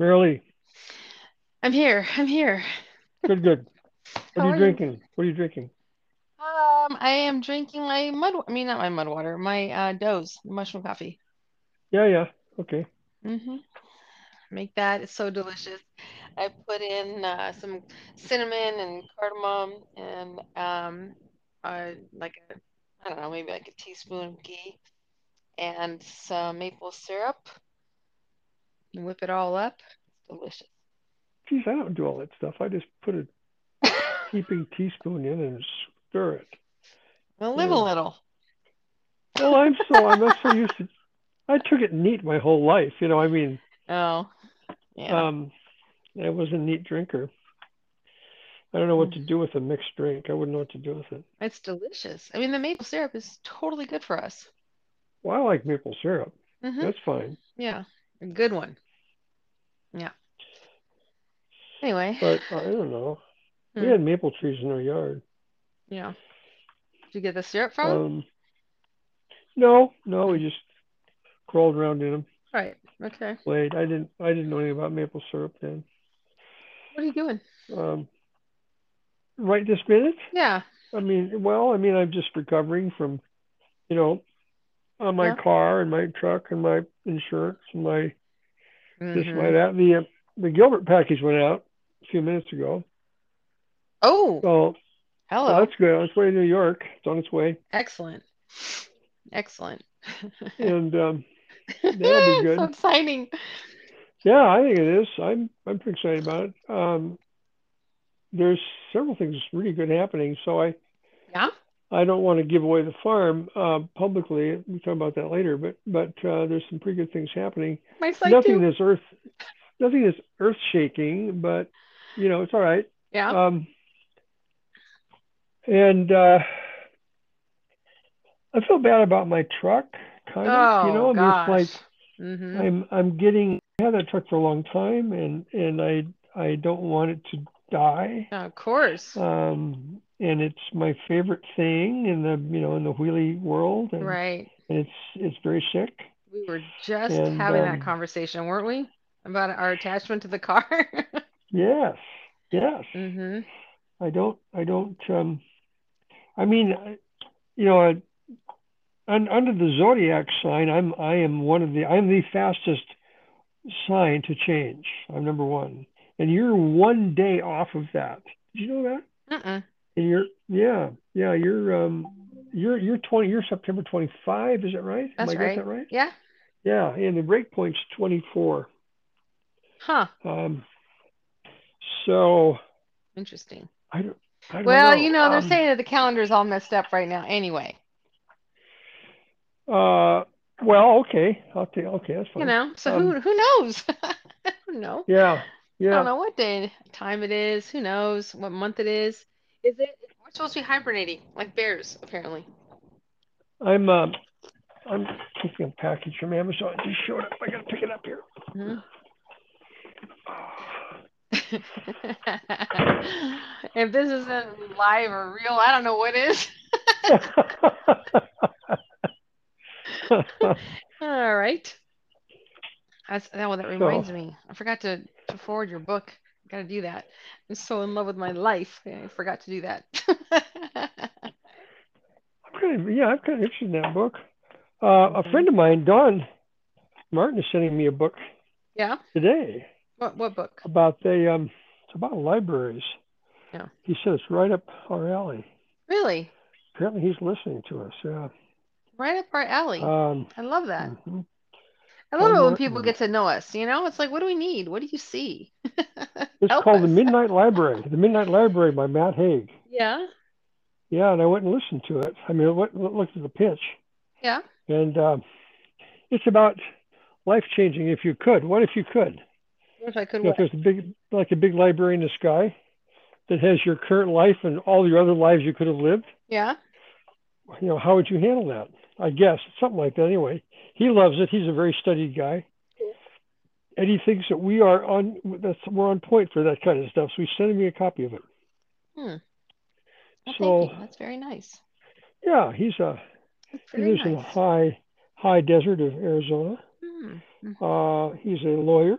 Merrilee, I'm here. I'm here. good, good. What are you are you? drinking? What are you drinking? Um, I am drinking my mud. I mean, not my mud water. My uh, Doze mushroom coffee. Yeah, yeah. Okay. hmm Make that. It's so delicious. I put in uh, some cinnamon and cardamom and um, uh, like a, I don't know, maybe like a teaspoon of ghee and some maple syrup and whip it all up. Delicious. Geez, I don't do all that stuff. I just put a heaping teaspoon in and stir it. Well, live a little. Well, I'm so I'm not so used to. I took it neat my whole life. You know, I mean, Oh, yeah. um, I was a neat drinker. I don't know what to do with a mixed drink. I wouldn't know what to do with it. It's delicious. I mean, the maple syrup is totally good for us. Well, I like maple syrup. hmm That's fine. Yeah, a good one. Yeah. Anyway, But I don't know. We Hmm. had maple trees in our yard. yeah. Did you get the syrup from? Um, no, no, we just crawled around in them. Right. Okay. Played. I didn't. I didn't know anything about maple syrup then. What are you doing? Um, right this minute. Yeah. I mean, well, I mean, I'm just recovering from, you know, on my Yeah. car and my truck and my insurance and my this, Mhm. my that. The uh, the Gilbert package went out a few minutes ago. Oh, So, hello. that's good. On its way to New York. It's on its way, Excellent. Excellent. and um, that'll be good. So exciting. yeah, I think it is. I'm I'm pretty excited about it. Um, there's several things really good happening. So I Yeah. I don't want to give away the farm uh, publicly. We can talk about that later. But but uh, there's some pretty good things happening. Nothing too. that's earth nothing that's earth shaking, but you know it's all right. Yeah. Um, and uh, I feel bad about my truck, kind of. Oh you know, I mean gosh. it's like hmm I'm I'm getting I had that truck for a long time, and and I I don't want it to die. Of course. Um, and it's my favorite thing in the you know in the wheelie world, and, Right. and it's it's very sick. We were just And having that um, conversation, weren't we? About our attachment to the car. yes, yes. hmm I don't I don't um, I mean you know I, un, under the zodiac sign I'm I am one of the I'm the fastest sign to change. I'm number one, and you're one day off of that. Did you know that? Mm-mm. And you're yeah yeah you're um you're you're 20 you're September 25 is it right? That's Am I right. got that right? Yeah. Yeah, and the break point's 24. Huh. Um, so Interesting. I don't I don't Well, know. you know, they're Um, saying that the calendar is all messed up right now anyway. Uh, well, okay. I'll take. Okay, that's fine. You know, so Um, who who knows? I don't. Yeah, I don't know what day time it is. Who knows what month it is? Is it? We're supposed to be hibernating like bears, apparently. I'm um, I'm taking a package from Amazon. It just showed up. I gotta pick it up here. Mhm. if this isn't live or real, I don't know what is. All right. That's that. Well, that reminds So- me. I forgot to, to forward your book. Got to do that. I'm so in love with my life. I forgot to do that. I'm kind of yeah. I'm kind of interested in that book. Uh, a friend of mine, Don Martin, is sending me a book yeah. today What what book? about the um. It's about libraries. Yeah. He says right up our alley. Really? Apparently, he's listening to us. Yeah. Right up our alley. Um, I love that. mhm. I love it when people get to know us. You know, it's like, what do we need? What do you see? It's called The. Midnight Library. The Midnight Library by Matt Haig. Yeah. Yeah, and I went and listened to it. I mean, I went, looked at the pitch, Yeah. and um, it's about life changing if you could. What if you could? If I could. If there's a big, like a big library in the sky that has your current life and all your other lives you could have lived. Yeah. You know, how would you handle that? I guess something like that. Anyway, he loves it. He's a very studied guy, and he thinks that we are on. That's we're on point for that kind of stuff. So he's sending me a copy of it. Hmm. Well, So- That's very nice. Yeah, he's a he lives in the high high desert of Arizona. Hmm. Uh, he's a lawyer,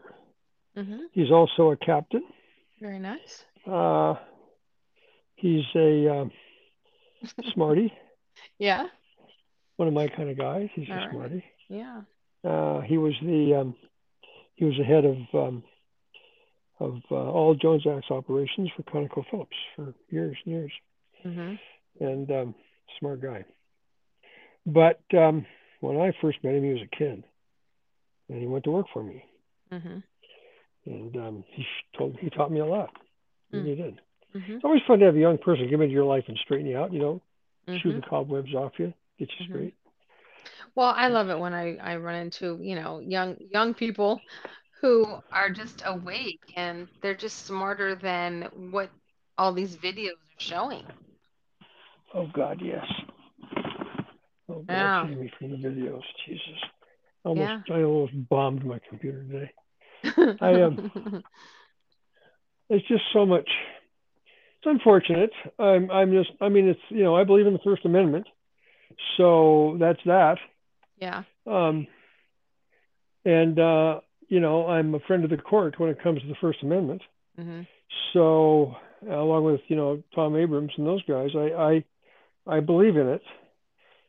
Mm-hmm. He's also a captain. Very nice. Uh, he's a um, smarty, Yeah. one of my kind of guys. He's All a right. smarty. Yeah. Uh, he was the um, he was the head of um, of uh, all Jones Act operations for ConocoPhillips for years and years, Mm-hmm. and um, smart guy. But um, when I first met him, he was a kid, and he went to work for me, Mm-hmm. And um, he told he taught me a lot. He Mm. really did. Mm-hmm. It's always fun to have a young person come into your life and straighten you out. You know, shoot Mm-hmm. the cobwebs off you, get you Mhm. straight. Well, I love it when I, I run into, you know, young young people who are just awake and they're just smarter than what all these videos are showing. Oh God, yes. Oh God, Yeah. me from the videos, Jesus. Almost, I almost bombed my computer today. I, um, It's just so much. It's unfortunate. I'm, I'm just. I mean, it's you know, I believe in the First Amendment, so that's that. yeah. Um, and uh, you know, I'm a friend of the court when it comes to the First Amendment. Mm-hmm. So, along with you know Tom Abrams and those guys, I I, I believe in it,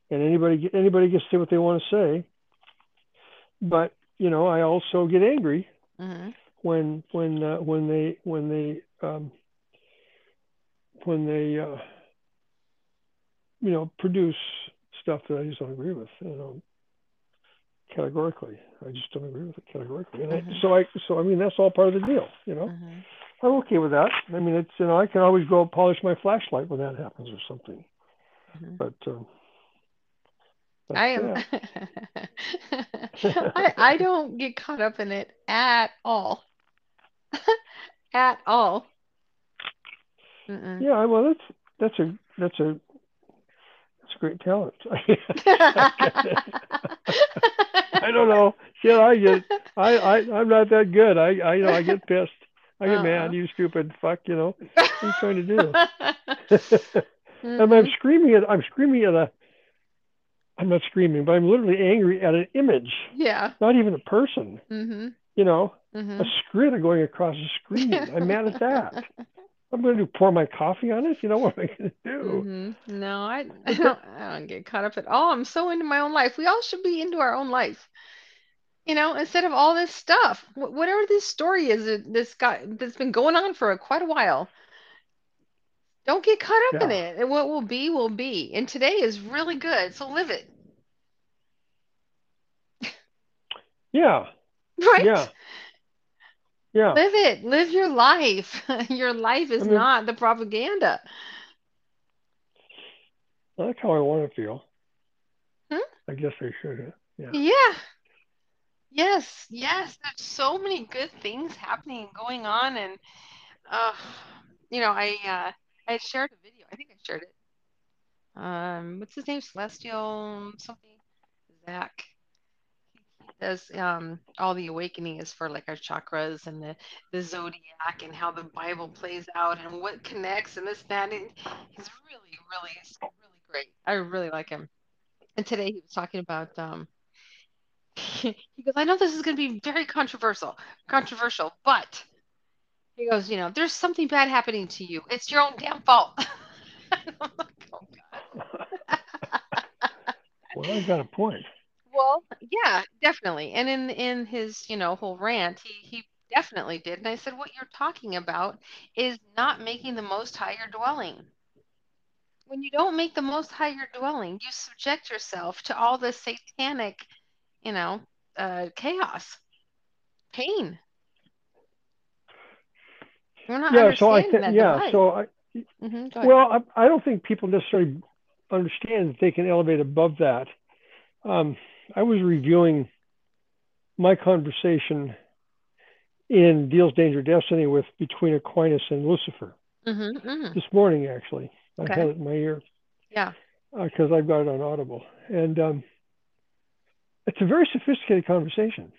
and anybody anybody gets to say what they want to say. But you know, I also get angry Mm-hmm. when when uh, when they when they um, when they uh, you know produce stuff that I just don't agree with. You know, categorically, I just don't agree with it categorically. And I, Mhm. so I so I mean that's all part of the deal. You know. Mm-hmm. I'm okay with that. I mean, it's you know I can always go polish my flashlight when that happens or something. Mm-hmm. But um, I am. I I don't get caught up in it at all. At all. Mm-mm. Yeah, well, that's that's a that's a that's a great talent. I don't know. Shit, I get I I I'm not that good. I I you know I get pissed. I get Uh-uh. mad. You stupid fuck. You know what are you trying to do? and I'm Mhm. screaming at I'm screaming at a. I'm not screaming, but I'm literally angry at an image, Yeah. not even a person. Mm-hmm. You know, Mm-hmm. a script going across the screen. I'm mad at that. I'm going to pour my coffee on it. You know what am I going to do? Mm-hmm. No, I, I don't I don't get caught up at all. I'm so into my own life. We all should be into our own life. You know, instead of all this stuff. Whatever this story is this guy that's been going on for quite a while. Don't get caught up in it. And what will be will be. And today is really good, so live it. Yeah, Right? yeah, yeah. Live it. Live your life. Your life is I mean- not the propaganda. That's how I want to feel. Hmm? I guess I should. Yeah. Yeah. Yes, yes. There's so many good things happening, and going on, and uh, you know, I uh, I shared a video. I think I shared it. Um, what's his name? Celestial something. Zach. Does um all the awakening is for like our chakras and the the zodiac and how the Bible plays out and what connects and this that. And he's really, really, really great. I really like him. And today he was talking about um he goes, I know this is going to be very controversial, controversial, but he goes, you know, there's something bad happening to you. It's your own damn fault. Like, oh. Well, I got a point. Well, yeah, definitely. And in in his, you know, whole rant, he he definitely did. And I said, what you're talking about is not making the most high your dwelling. When you don't make the most high your dwelling, you subject yourself to all this satanic, you know, uh, chaos, pain. We're not Yeah. So I understanding think. that Yeah. So I. Mhm, ahead. Well, I, I don't think people necessarily understand that they can elevate above that. Um, I was reviewing my conversation in Deals Danger Destiny with between Aquinas and Lucifer Mhm, mhm. this morning. Actually, I Okay. had it in my ear. Yeah. because I've got it on Audible, and um, it's a very sophisticated conversation.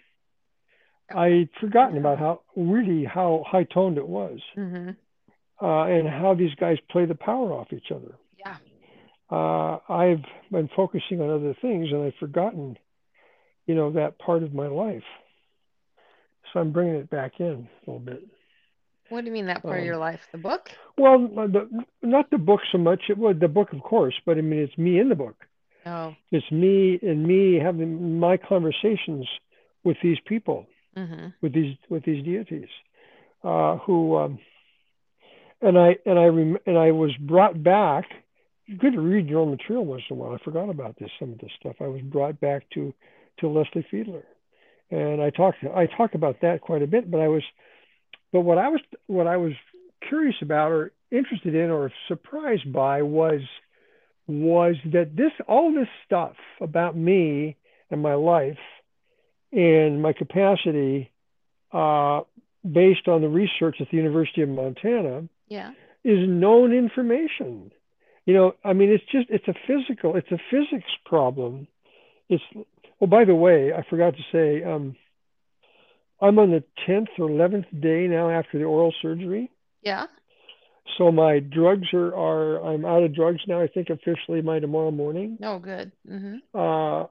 I'd forgotten about how really how high toned it was, Mhm. uh, and how these guys play the power off each other. Yeah. Uh, I've been focusing on other things, and I've forgotten, you know, that part of my life. so I'm bringing it back in a little bit. What do you mean that part of Um, your life? The book? Well, the, not the book so much. It was the book, of course, but I mean, it's me in the book. Oh. It's me and me having my conversations with these people, Mm-hmm. with these with these deities, uh, who, um, and I and I rem- and I was brought back. Good to read your own material once in a while. I forgot about this some of this stuff. I was brought back to to Leslie Fiedler, and I talked I talk about that quite a bit. But I was, but what I was what I was curious about or interested in or surprised by was was that this all this stuff about me and my life and my capacity uh, based on the research at the University of Montana Yeah. is known information. You know, I mean, it's just it's a physical, it's a physics problem. It's well, by the way, I forgot to say, um, I'm on the tenth or eleventh day now after the oral surgery. Yeah. So my drugs are, are I'm out of drugs now. I think officially by tomorrow morning. Oh, good. Mm-hmm. Uh,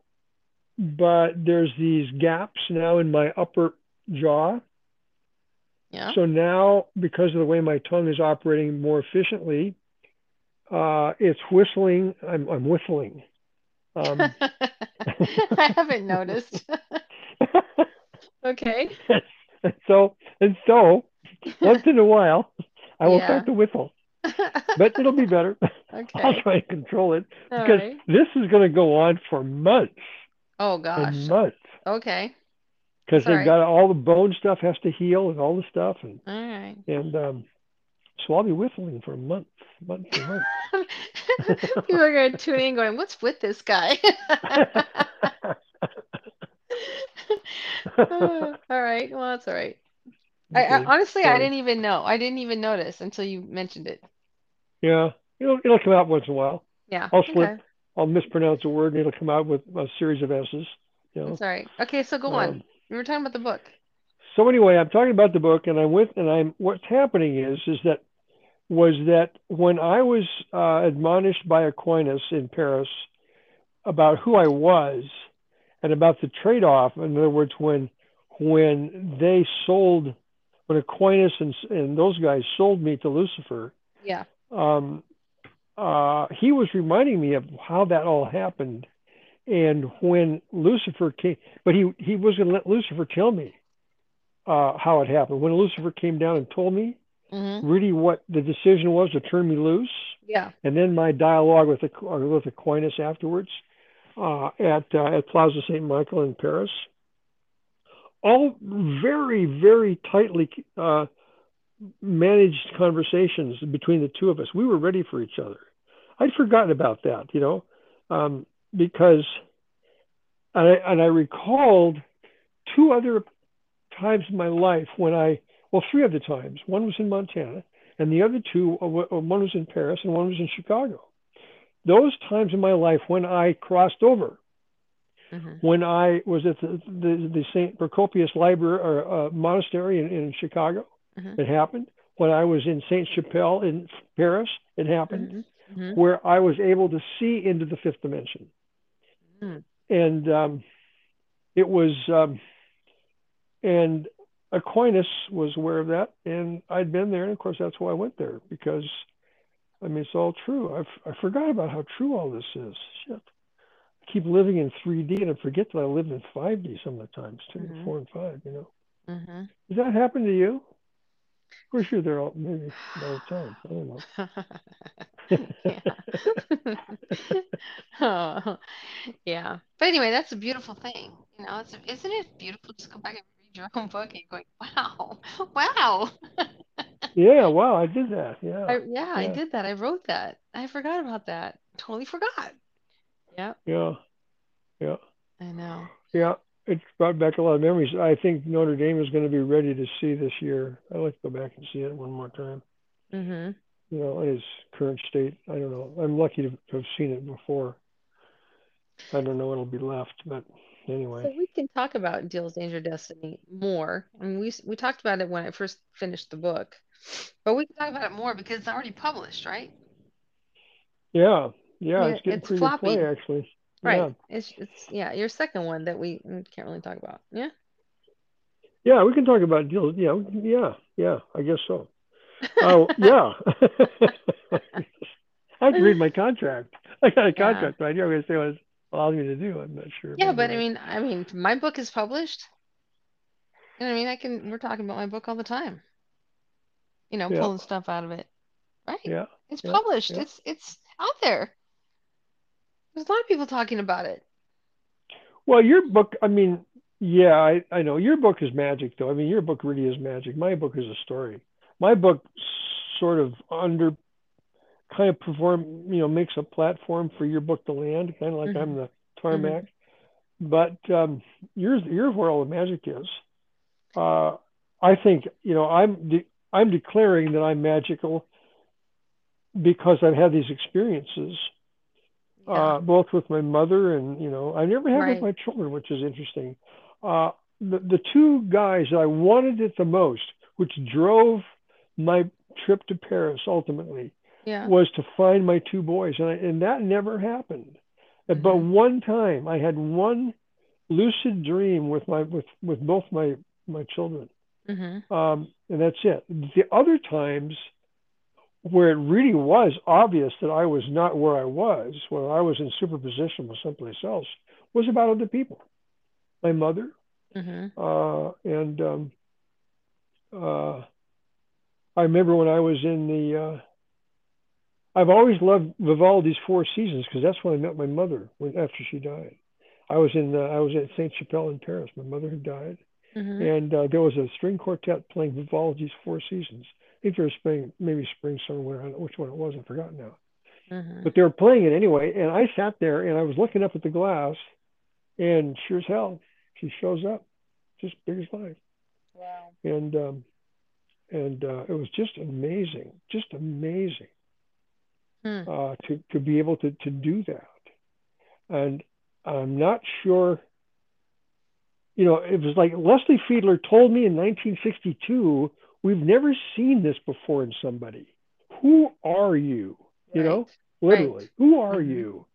but there's these gaps now in my upper jaw. Yeah. So now, because of the way my tongue is operating more efficiently, uh, it's whistling. I'm, I'm whistling. Um, I haven't noticed. okay. and so, and so, once in a while, I will Yeah. start to whistle, but it'll be better. Okay. I'll try to control it All because right. this is going to go on for months Oh gosh. months Okay. because they've got all the bone stuff has to heal and all the stuff and All right. and um, so I'll be whistling for months, months and months. People are going to tune in going, what's with this guy? all right. Well, that's all right. I, I Okay, honestly, I didn't even know. I didn't even notice until you mentioned it. Yeah, it'll it'll come out once in a while. Yeah. I'll slip. Okay. I'll mispronounce a word and it'll come out with a series of S's. You know. That's all right. Okay. So go on. Um, We were talking about the book. So anyway, I'm talking about the book, and I'm with, and I'm. What's happening is, is that was that when I was uh, admonished by Aquinas in Paris about who I was and about the trade-off. In other words, when when they sold, when Aquinas and and those guys sold me to Lucifer, Yeah. um, uh, he was reminding me of how that all happened. And when Lucifer came, but he, he was going to let Lucifer tell me uh, how it happened. When Lucifer came down and told me Mm-hmm. really what the decision was to turn me loose, Yeah. and then my dialogue with, with Aquinas afterwards uh, at, uh, at Plaza St. Michael in Paris, all very, very tightly uh, managed conversations between the two of us. We were ready for each other. I'd forgotten about that, you know, um, because, and I, and I recalled two other times in my life when I, well, three of the times. One was in Montana, and the other two, uh, uh, one was in Paris, and one was in Chicago. Those times in my life when I crossed over, Mm-hmm. when I was at the, the, the St. Procopius Library or uh, Monastery in, in Chicago, Mhm. it happened. When I was in Saint Chapelle in Paris, it happened. Mm-hmm. Where I was able to see into the fifth dimension, Mm. and um, it was, um, and Aquinas was aware of that, and I'd been there, and of course that's why I went there because, I mean, it's all true. I've, I forgot about how true all this is. Shit. I keep living in 3D and I forget that I live in 5D some of the times too, Mhm. four and five. You know, Mm-hmm. does that happen to you? Of course, you're there all maybe all the time. I don't know. yeah. oh, yeah. But anyway, that's a beautiful thing. You know, it's, isn't it beautiful to go back and read your own book and going, wow, wow. yeah, wow, I did that. Yeah, I, yeah, I did that. I wrote that. I forgot about that. Totally forgot. Yeah. yeah, yeah, I know. yeah. It's brought back a lot of memories. I think Notre Dame is going to be ready to see this year. I'd like to go back and see it one more time. Mm-hmm. You know, in its current state. I don't know. I'm lucky to to have seen it before. I don't know what'll be left, but So anyway. we can talk about Deals Danger Destiny more. I mean, we we talked about it when I first finished the book, but we can talk about it more because it's already published, right? Yeah, yeah, Yeah, it's getting it's pretty good play floppy. actually. Right. Yeah. It's it's yeah, your second one that we can't really talk about. Yeah. Yeah, we can talk about deals. Yeah, yeah, yeah. I guess so. Oh, yeah. I have to read my contract. I got a Yeah. contract right here. I'm going to say what allows me to do. I'm not sure. Yeah, but I mean, I mean, my book is published. You know what I mean? I can, we're talking about my book all the time. You know, Yeah. pulling stuff out of it. Right. yeah, It's yeah, published. yeah. It's it's out there. There's a lot of people talking about it. Well, your book, I mean, yeah, I, I know your book is magic, though. I mean, your book really is magic. My book is a story. My book sort of under kind of perform, you know, makes a platform for your book to land, kind of like I'm Mhm. the tarmac. But um, yours, yours where all the magic is. Uh, I think, you know, I'm de- I'm declaring that I'm magical because I've had these experiences Yeah. uh, both with my mother and you know I never had Right. with my children, which is interesting. Uh, the the two guys that I wanted it the most, which drove my trip to Paris ultimately, yeah. was to find my two boys, and I, and that never happened. But Mhm. one time, I had one lucid dream with my with with both my my children, Mhm. um, and that's it. The other times where it really was obvious that I was not where I was, where I was in superposition with someplace else, was about other people. My mother, Mhm. uh, and um, uh, I remember when I was in the. Uh, I've always loved Vivaldi's Four Seasons because that's when I met my mother when after she died. I was in. Uh, I was at Saint Chapelle in Paris. My mother had died, Mhm. and uh, there was a string quartet playing Vivaldi's Four Seasons. I think there was spring, maybe spring, summer, winter. I don't know which one it was. I forgot now. Mhm. But they were playing it anyway, and I sat there and I was looking up at the glass, and sure as hell, she shows up, just big as life, Wow. and um, and uh, it was just amazing, just amazing Hmm. uh, to to be able to to do that, and I'm not sure. You know, it was like Leslie Fiedler told me in 1962, we've never seen this before in somebody. Who are you? You know, Right. literally, who are Mhm. you?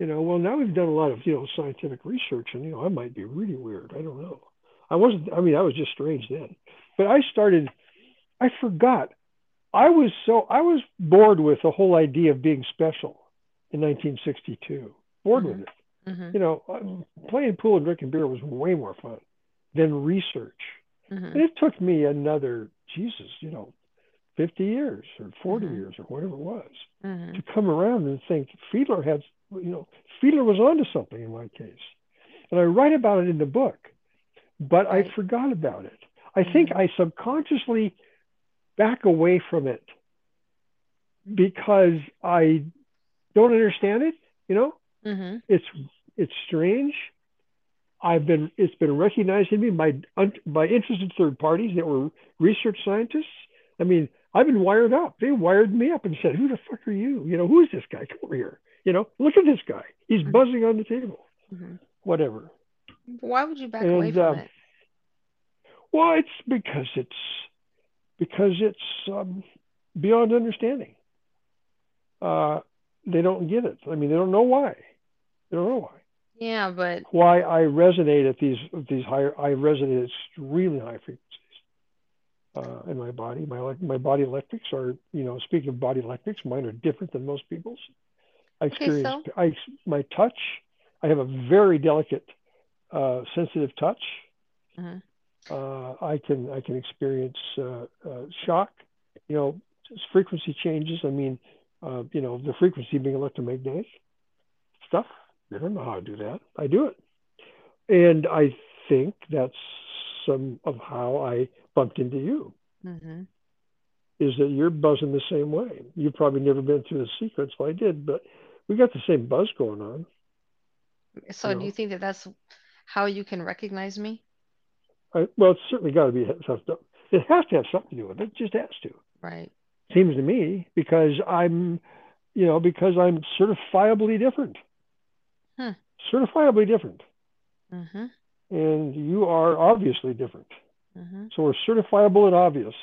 You know, well, now we've done a lot of, you know, scientific research, and, you know, I might be really weird. I don't know. I wasn't, I mean, I was just strange then. But I started, I forgot. I was so, I was bored with the whole idea of being special in 1962. Bored with Mhm. it. Mhm. You know, um, playing pool and drinking beer was way more fun than research. And Mhm. it took me another, Jesus, you know, 50 years or 40 Mhm. years or whatever it was to Mhm. come around and think Fiedler had, you know, Fiedler was onto something in my case. And I write about it in the book, but I forgot about it. I think Mhm. I subconsciously back away from it because I don't understand it, you know? Mhm. It's it's strange. I've been it's been recognized in me by by interested third parties that were research scientists. I mean, I've been wired up. They wired me up and said, "Who the fuck are you? You know, who is this guy? Come over here. You know, look at this guy. He's Mhm. buzzing on the table. Mhm. Whatever." Why would you back away from um, it? well, it's because it's because it's um, beyond understanding. Uh, they don't get it. I mean, they don't know why. They don't know why. Yeah, but Why I resonate at these these higher. I resonate at extremely high frequencies uh, in my body. My my body electrics are, you know, speaking of body electrics, mine are different than most people's. I Okay, experience so- I my touch. I have a very delicate, uh, sensitive touch. Mhm. Uh, I can I can experience uh, uh, shock. You know, frequency changes. I mean, uh, you know, the frequency being electromagnetic stuff. They don't know how I do that. I do it, and I think that's some of how I bumped into you. Mhm. Is that you're buzzing the same way? You've probably never been through the sequence. Well, I did, but we got the same buzz going on. So You do know. you think that that's how you can recognize me? I, well, it's certainly got to be. something. It has to have something to do with it. It just has to. Right. seems to me because I'm, you know, because I'm certifiably different. Hmm. Certifiably different. Mhm. And you are obviously different. Mhm. So we're certifiable and obvious.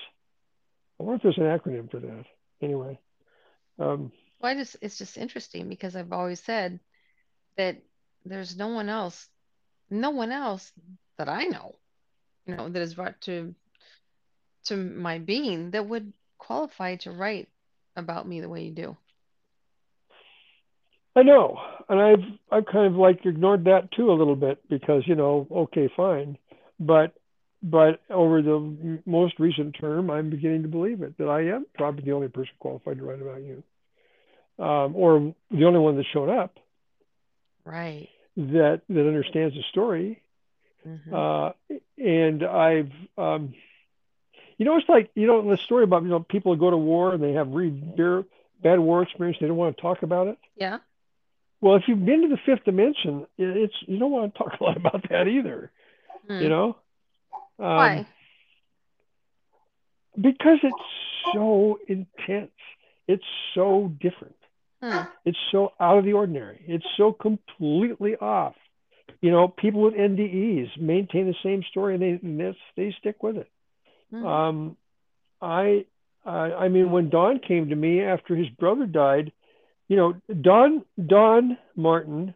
I wonder if there's an acronym for that. Anyway. Um, Well, I just it's just interesting because I've always said that there's no one else, no one else that I know you know, that is brought to to my being that would qualify to write about me the way you do. I know, and I've I've kind of like ignored that too a little bit because you know, okay, fine, but but over the most recent term, I'm beginning to believe it that I am probably the only person qualified to write about you, um, or the only one that's shown up. Right. That that understands the story, mm-hmm. uh, and I've, um, you know, it's like you know the story about you know people go to war and they have really bad war experience. They don't want to talk about it. Yeah. Well, if you've been to the fifth dimension, it's you don't want to talk a lot about that either. Mm. You know. Um, Why? Because it's so intense. It's so different. Hmm. It's so out of the ordinary. It's so completely off. You know, people with NDEs maintain the same story and they and they, stick with it. Hmm. Um, I, I, I mean, when Don came to me after his brother died, you know, Don Don Martin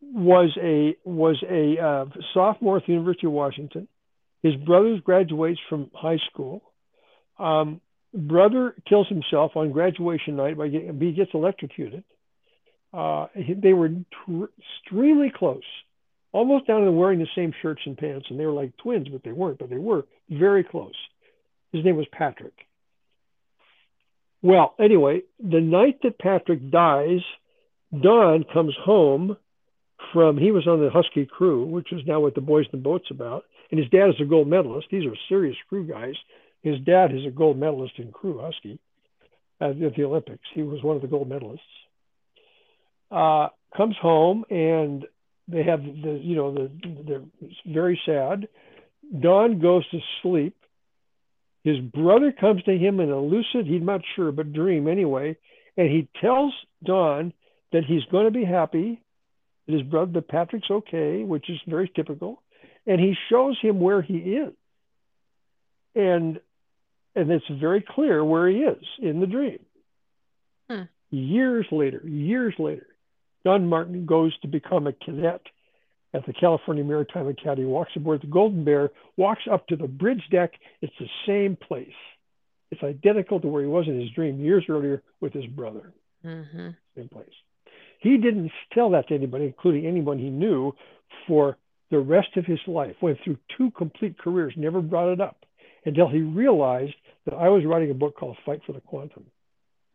was a was a uh, sophomore at the University of Washington. His brother graduates from high school. Um, brother kills himself on graduation night by getting, he gets electrocuted. Uh, they were tr- extremely close, almost down to wearing the same shirts and pants, and they were like twins, but they weren't. But they were very close. His name was Patrick. Well, anyway, the night that Patrick dies, Don comes home from he was on the Husky crew, which is now what the Boys and the Boats about, and his dad is a gold medalist. These are serious crew guys. His dad is a gold medalist in crew Husky at the Olympics. He was one of the gold medalists. Uh, comes home and they have the you know the they're very sad. Don goes to sleep. His brother comes to him in a lucid, he's not sure, but dream anyway, and he tells Don that he's going to be happy, that his brother, that Patrick's okay, which is very typical, and he shows him where he is. And and it's very clear where he is in the dream. Hmm. Years later, years later, Don Martin goes to become a cadet at the California Maritime Academy, walks aboard the Golden Bear, walks up to the bridge deck. It's the same place. It's identical to where he was in his dream years earlier with his brother. Mm-hmm. Same place. He didn't tell that to anybody, including anyone he knew, for the rest of his life. Went through two complete careers, never brought it up until he realized that I was writing a book called Fight for the Quantum.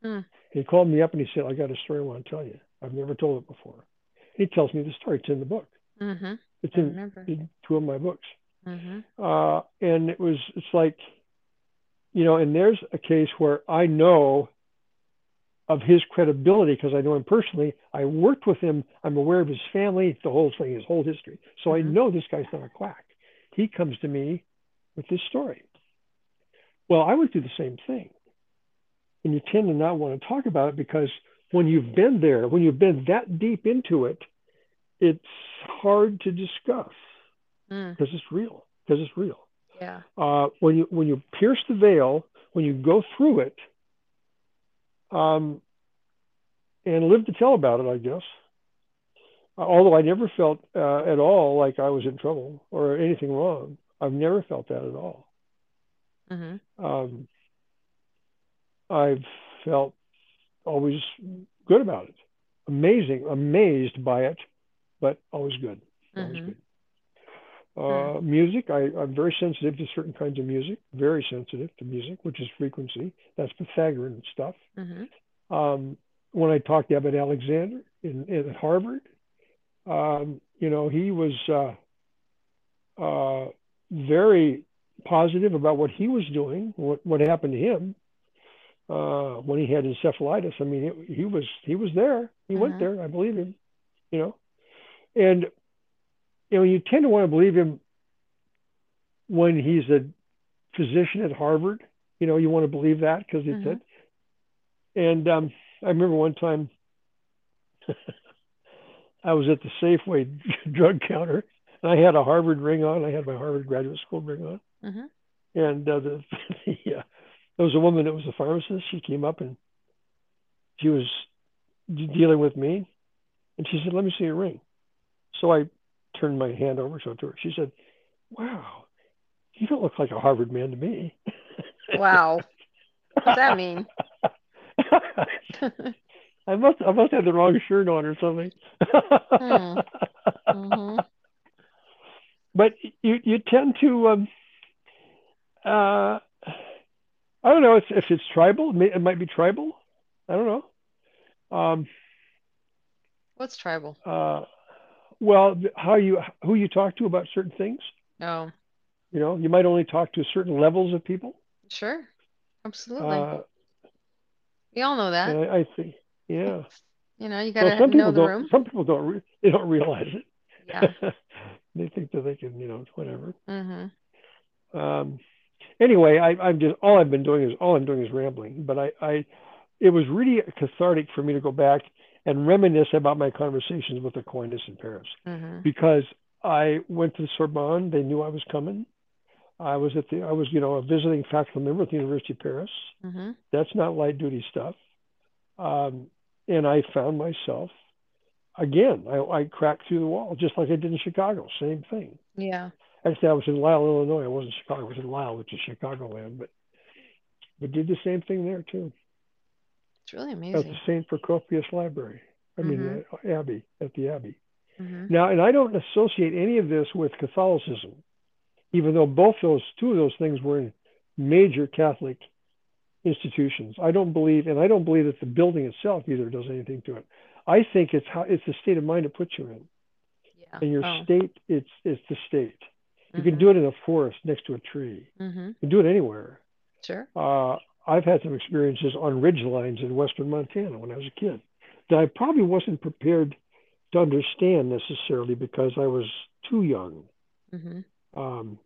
Mm. He called me up and he said, I got a story I want to tell you. I've never told it before. He tells me the story. It's in the book. Mm-hmm. It's in, in, two of my books. Mm-hmm. Uh, and it was, it's like, you know, and there's a case where I know of his credibility because I know him personally. I worked with him. I'm aware of his family, the whole thing, his whole history. So mm-hmm. I know this guy's not a quack. He comes to me with this story. Well, I would do the same thing. And you tend to not want to talk about it because when you've been there, when you've been that deep into it, it's hard to discuss because mm. it's real. Because it's real. Yeah. Uh, when you when you pierce the veil, when you go through it, um, and live to tell about it, I guess. Uh, although I never felt uh, at all like I was in trouble or anything wrong. I've never felt that at all. Mm-hmm. Um, I've felt always good about it. Amazing, amazed by it, but always good. Always mm-hmm. good. Uh, mm-hmm. Music, I, I'm very sensitive to certain kinds of music, very sensitive to music, which is frequency. That's Pythagorean stuff. Mm-hmm. Um, when I talked to Eben Alexander in, in at Harvard, um, you know, he was uh, uh, very positive about what he was doing, what, what happened to him uh, when he had encephalitis. I mean, it, he was he was there. He went uh-huh. there. I believe him. You know, and you know you tend to want to believe him when he's a physician at Harvard. You know, you want to believe that because it's uh-huh. it. And um, I remember one time I was at the Safeway drug counter and I had a Harvard ring on. I had my Harvard graduate school ring on. Mm-hmm. And uh, the, the uh, there was a woman that was a pharmacist. She came up and she was dealing with me, and she said, "Let me see your ring." So I turned my hand over so to her. She said, wow, you don't look like a Harvard man to me. Wow. What's that mean? I must I must have the wrong shirt on or something. Hmm. hmm But you you tend to um, uh, I don't know if, if it's tribal. It, may, it might be tribal. I don't know. Um, What's tribal? uh, well, how you who you talk to about certain things. Oh, You know, you might only talk to certain levels of people. sure. Absolutely. Uh, we all know that. I, I think, yeah. You know, you gotta some people know the don't. room. Some people don't. Re- they don't realize it. Yeah. they think that they can, you know, whatever. hmm Um, anyway, I, I'm just all I've been doing is all I'm doing is rambling. But I, I, it was really cathartic for me to go back and reminisce about my conversations with Aquinas in Paris hmm because I went to the Sorbonne. They knew I was coming. I was at the. I was, you know, a visiting faculty member at the University of Paris. hmm That's not light duty stuff. Um, and I found myself again. I, I cracked through the wall just like I did in Chicago. Same thing. Yeah. Actually, I was in Lisle, Illinois. I wasn't in Chicago. I was in Lisle, which is Chicagoland, but but did the same thing there too. It's really amazing. At the. St. Procopius Library. I mean, Mhm. uh, Abbey at the Abbey. hmm Now, and I don't associate any of this with Catholicism, even though both those two of those things were in major Catholic institutions. I don't believe, and I don't believe that the building itself either does anything to it. I think it's how it's the state of mind it puts you in. Yeah. In your oh. state, it's it's the state. You can do it in a forest next to a tree. Mm-hmm. You can do it anywhere. Sure. Uh, I've had some experiences on ridge lines in western Montana when I was a kid that I probably wasn't prepared to understand necessarily because I was too young. hmm Um,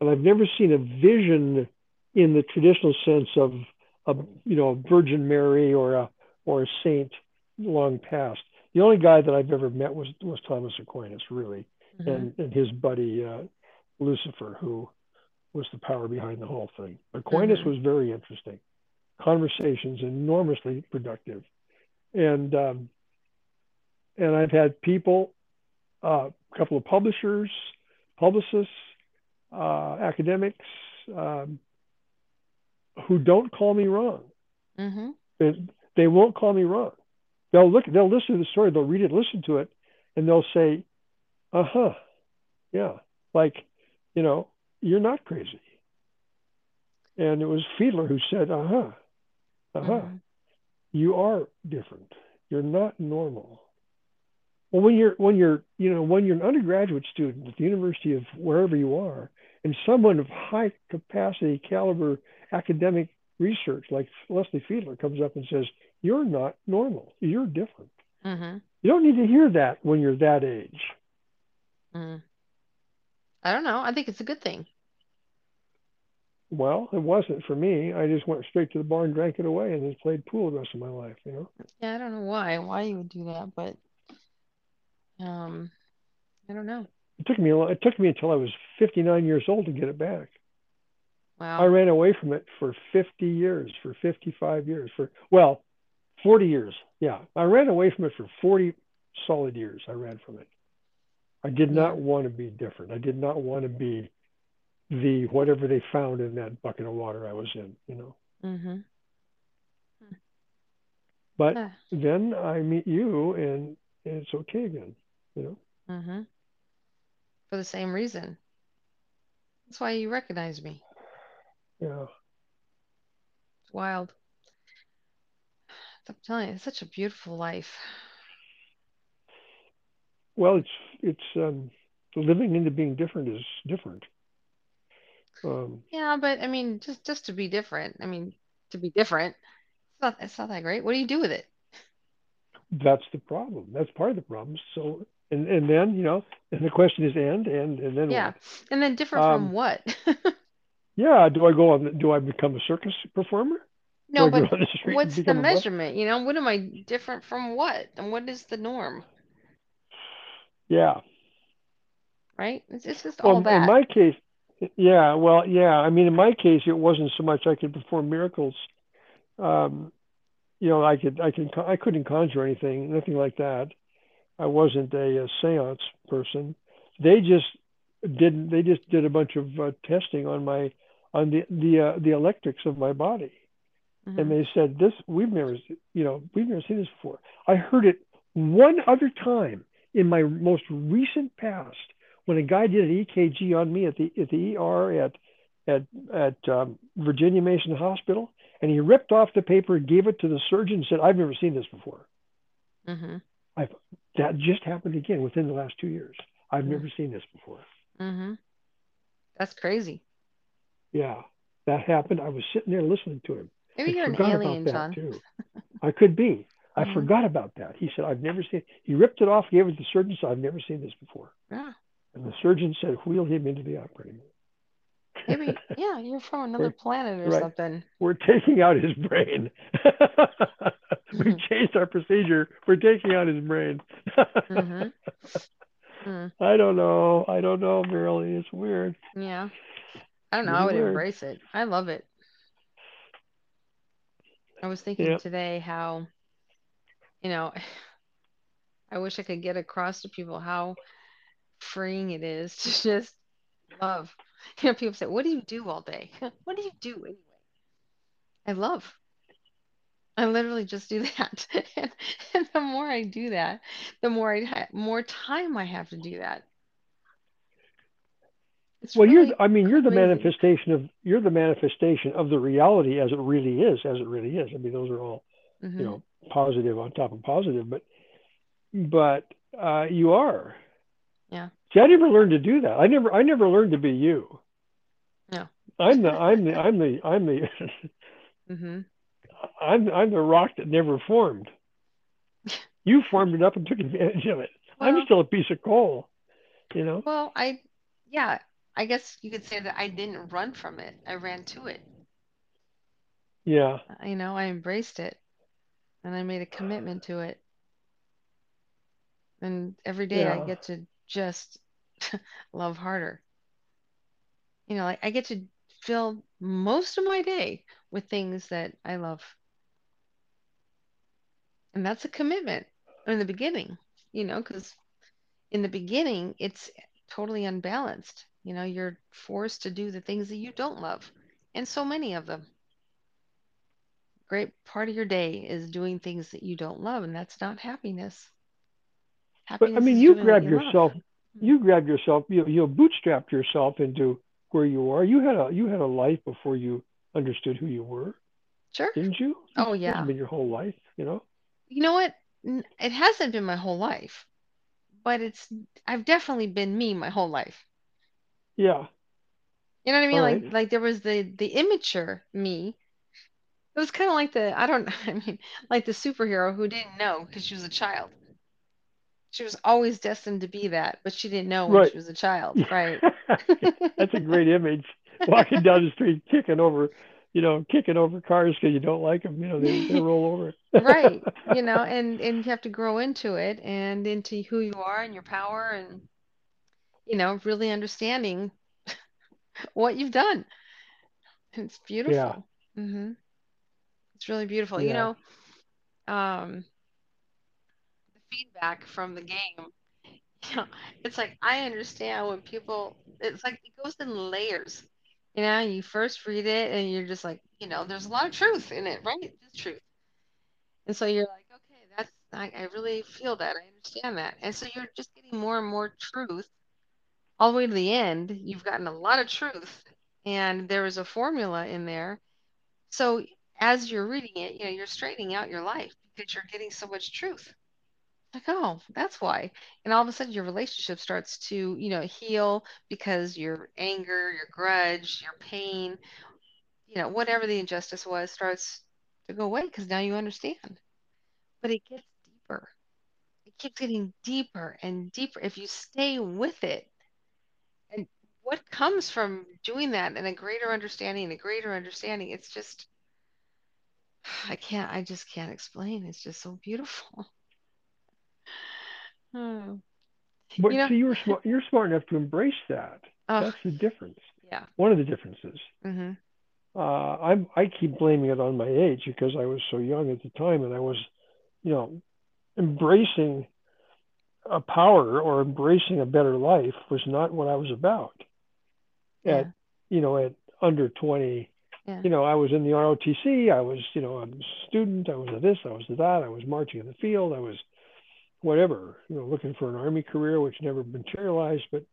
and I've never seen a vision in the traditional sense of, a you know, Virgin Mary or a or a saint long past. The only guy that I've ever met was was Thomas Aquinas, really, hmm and and his buddy uh, Lucifer, who was the power behind the whole thing. Aquinas Mhm. was very interesting. Conversations enormously productive, and um, and I've had people, uh, a couple of publishers, publicists, uh, academics, um, who don't call me wrong. hmm They, they won't call me wrong. They'll look, they'll listen to the story, they'll read it, listen to it, and they'll say, "Uh huh, yeah," like, you know, you're not crazy. And it was Fiedler who said, "Uh huh, uh huh, hmm you are different. You're not normal." Well, when you're when you're you know when you're an undergraduate student at the University of wherever you are, and someone of high capacity caliber academic research like Leslie Fiedler comes up and says, "You're not normal. You're different." hmm You don't need to hear that when you're that age. hmm I don't know. I think it's a good thing. Well, it wasn't for me. I just went straight to the bar and drank it away, and just played pool the rest of my life. You know, Yeah, I don't know why why you would do that, but um, I don't know. it took me a lo- it took me until I was 59 years old to get it back. Wow. I ran away from it for 50 years, for 55 years, for well, 40 years. Yeah, I ran away from it for 40 solid years. I ran from it. I did not want to be different. I did not want to be the whatever they found in that bucket of water I was in. You know. hmm But Yeah. then I meet you, and, and it's okay again. You know. hmm For the same reason. That's why you recognize me. Yeah. It's wild. I'm telling you, it's such a beautiful life. Well, it's it's um, living into being different is different. Um, Yeah, but I mean, just just to be different. I mean, to be different, it's not it's not that great. What do you do with it? that's the problem. That's part of the problem. So, and and then you know, and the question is, and and and then Yeah. what? And then different Um, from what? Yeah, do I go on? Do I become a circus performer? No, but the what's the measurement? You know, what am I different from what? And what is the norm, Yeah. right? It's, it's just Well, all in my case, yeah. Well, yeah. I mean, in my case, it wasn't so much I could perform miracles. Um, you know, I could, I can, I couldn't conjure anything, nothing like that. I wasn't a, a séance person. They just didn't. They just did a bunch of uh, testing on my on the the uh, the electrics of my body, Mhm. and they said this we've never you know we've never seen this before. I heard it one other time in my most recent past when a guy did an EKG on me at the at the ER at at at um, Virginia Mason Hospital, and he ripped off the paper, and gave it to the surgeon, and said, "I've never seen this before." Mhm. That just happened again within the last two years. I've Mm. never seen this before. Mhm. That's crazy. Yeah, that happened. I was sitting there listening to him. Maybe I you're an alien, John. I could be. I Mhm. forgot about that. He said, "I've never seen." He ripped it off, gave it to the surgeon. Said, "I've never seen this before." Yeah. And the surgeon said, "Wheel him into the operating room." Maybe. Yeah, you're from another planet or right. something. We're taking out his brain. we changed our procedure. We're taking out his brain. mm-hmm. Mm. I don't know. I don't know, Merrilee. It's weird. Yeah. I don't know. Really I would weird. embrace it. I love it. I was thinking Yeah. today how, you know, I wish I could get across to people how freeing it is to just love. You know, people say, What do you do all day? What do you do anyway? I love. I literally just do that. And, and the more I do that, the more I ha more time I have to do that. It's Well, really you're. I mean, you're the manifestation of. You're the manifestation of the reality as it really is. As it really is. I mean, those are all Mhm. you know positive on top of positive, but but uh, you are. Yeah. See, I never learned to do that. I never. I never learned to be you. No. I'm the. I'm the. I'm the. I'm the. mm-hmm. I'm. I'm the rock that never formed. You formed it up and took advantage of it. I'm still a piece of coal. You know. Well, I, yeah, I guess you could say that I didn't run from it. I ran to it. Yeah. You know, I embraced it and I made a commitment to it. And every day I get to just love harder. You know, like I get to fill most of my day with things that I love. And that's a commitment in the beginning, you know, because in the beginning, it's totally unbalanced. You know, you're forced to do the things that you don't love, and so many of them. Great part of your day is doing things that you don't love, and that's not happiness. But I mean, you doing what grabbed you love. yourself. You yourself. You you bootstrapped yourself into where you are. You had a you had a life before you understood who you were, Sure. didn't you? Oh, It's yeah. been your whole life. You know. You know what? It hasn't been my whole life, but it's I've definitely been me my whole life. Yeah. You know what I mean? All Like right. like there was the the immature me. It was kind of like the I don't I mean like the superhero who didn't know because she was a child. She was always destined to be that, but she didn't know when Right. she was a child, right? That's a great image. Walking down the street, kicking over, you know, kicking over cars because you don't like them. You know, they, they roll over. Right. You know, and and you have to grow into it and into who you are and your power and you know, really understanding what you've done. It's beautiful. hmm It's really beautiful. You know, um, the feedback from the game, you know, it's like I understand when people, it's like it goes in layers. You know, you first read it and you're just like, you know, there's a lot of truth in it, right? There's truth. And so you're like, okay, that's, I, I really feel that. I understand that. And so you're just getting more and more truth all the way to the end. You've gotten a lot of truth and there is a formula in there. So as you're reading it, you know, you're straightening out your life because you're getting so much truth. Like, oh, that's why. And all of a sudden your relationship starts to, you know, heal because your anger, your grudge, your pain, you know, whatever the injustice was starts to go away because now you understand. But it gets deeper. It keeps getting deeper and deeper if you stay with it. And what comes from doing that and a greater understanding a greater understanding, it's just, I can't, I just can't explain. It's just so beautiful. Oh, But You know- see, you're smart. You're smart enough to embrace that. oh That's the difference. yeah. One of the differences. hmm Uh, I'm. I keep blaming it on my age because I was so young at the time, and I was, you know, embracing a power or embracing a better life was not what I was about. Yeah. At you know at under 20, Yeah. you know I was in the ROTC. I was you know a student. I was a this. I was a that. I was marching in the field. I was whatever you know looking for an army career which never materialized. But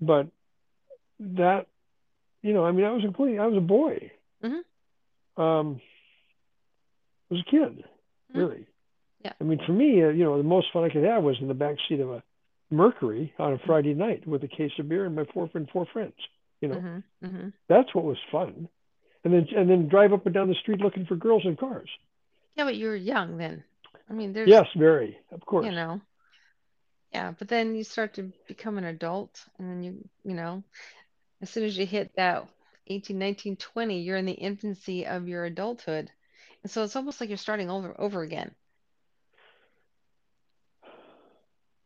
but that you know I mean I was a I was a boy. Mhm. Um, I was a kid, Mhm. really. Yeah. I mean, for me, uh, you know, the most fun I could have was in the back seat of a Mercury on a Friday night with a case of beer and my four and four friends. You know, Mhm. Mhm. that's what was fun. And then and then drive up and down the street looking for girls in cars. Yeah, but you were young then. I mean, there's Yes, very, of course. you know. Yeah, but then you start to become an adult and then you, you know, as soon as you hit that 18, 19, 20, you're in the infancy of your adulthood. And so it's almost like you're starting over over again.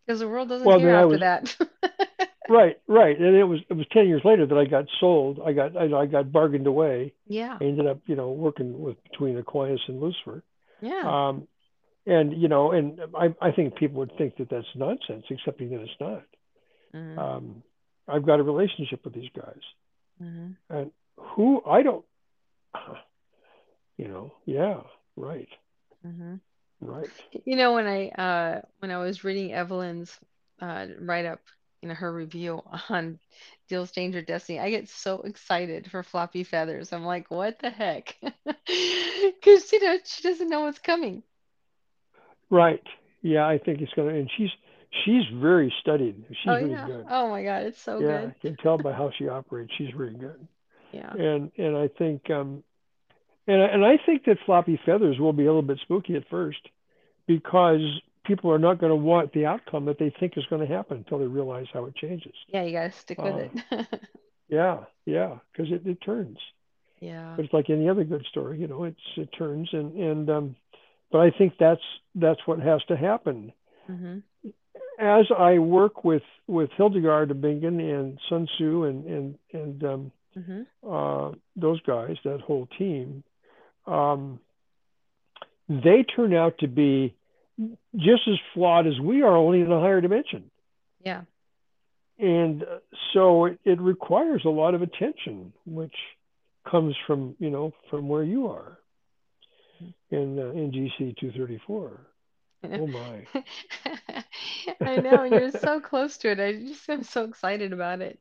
Because the world doesn't Well, care after was- that. Right, right. And it was it was ten years later that I got sold. I got I, I got bargained away. Yeah. I ended up, you know, working with between Aquinas and Lucifer. Yeah. Um, and you know, and I I think people would think that that's nonsense, accepting that it's not. Mhm. Um, I've got a relationship with these guys, Mhm. and who I don't, you know, yeah, right, Mhm. right. You know, when I uh when I was reading Evelyn's uh write up, you know, her review on Deals Danger Destiny, I get so excited for Floppy Feathers. I'm like, what the heck? Because you know, she doesn't know what's coming. Right. Yeah, I think it's gonna. And she's she's very studied. She's Oh really yeah. good. Oh my God, it's so yeah, good. I can tell by how she operates. She's really good. Yeah. And and I think um, and I, and I think that floppy feathers will be a little bit spooky at first, because people are not going to want the outcome that they think is going to happen until they realize how it changes. Yeah, you gotta stick with Uh, it. Yeah, yeah, because it, it turns. Yeah. But it's like any other good story, you know, it's it turns and and um, but I think that's that's what has to happen. hmm as I work with with Hildegard of Bingen and Sun Tzu and and and um, hmm uh, those guys, that whole team, um, they turn out to be just as flawed as we are, only in a higher dimension. Yeah. And so it, it requires a lot of attention, which comes from you know from where you are in uh, in GC two thirty four. Oh my! I know, and you're so close to it. I just am so excited about it.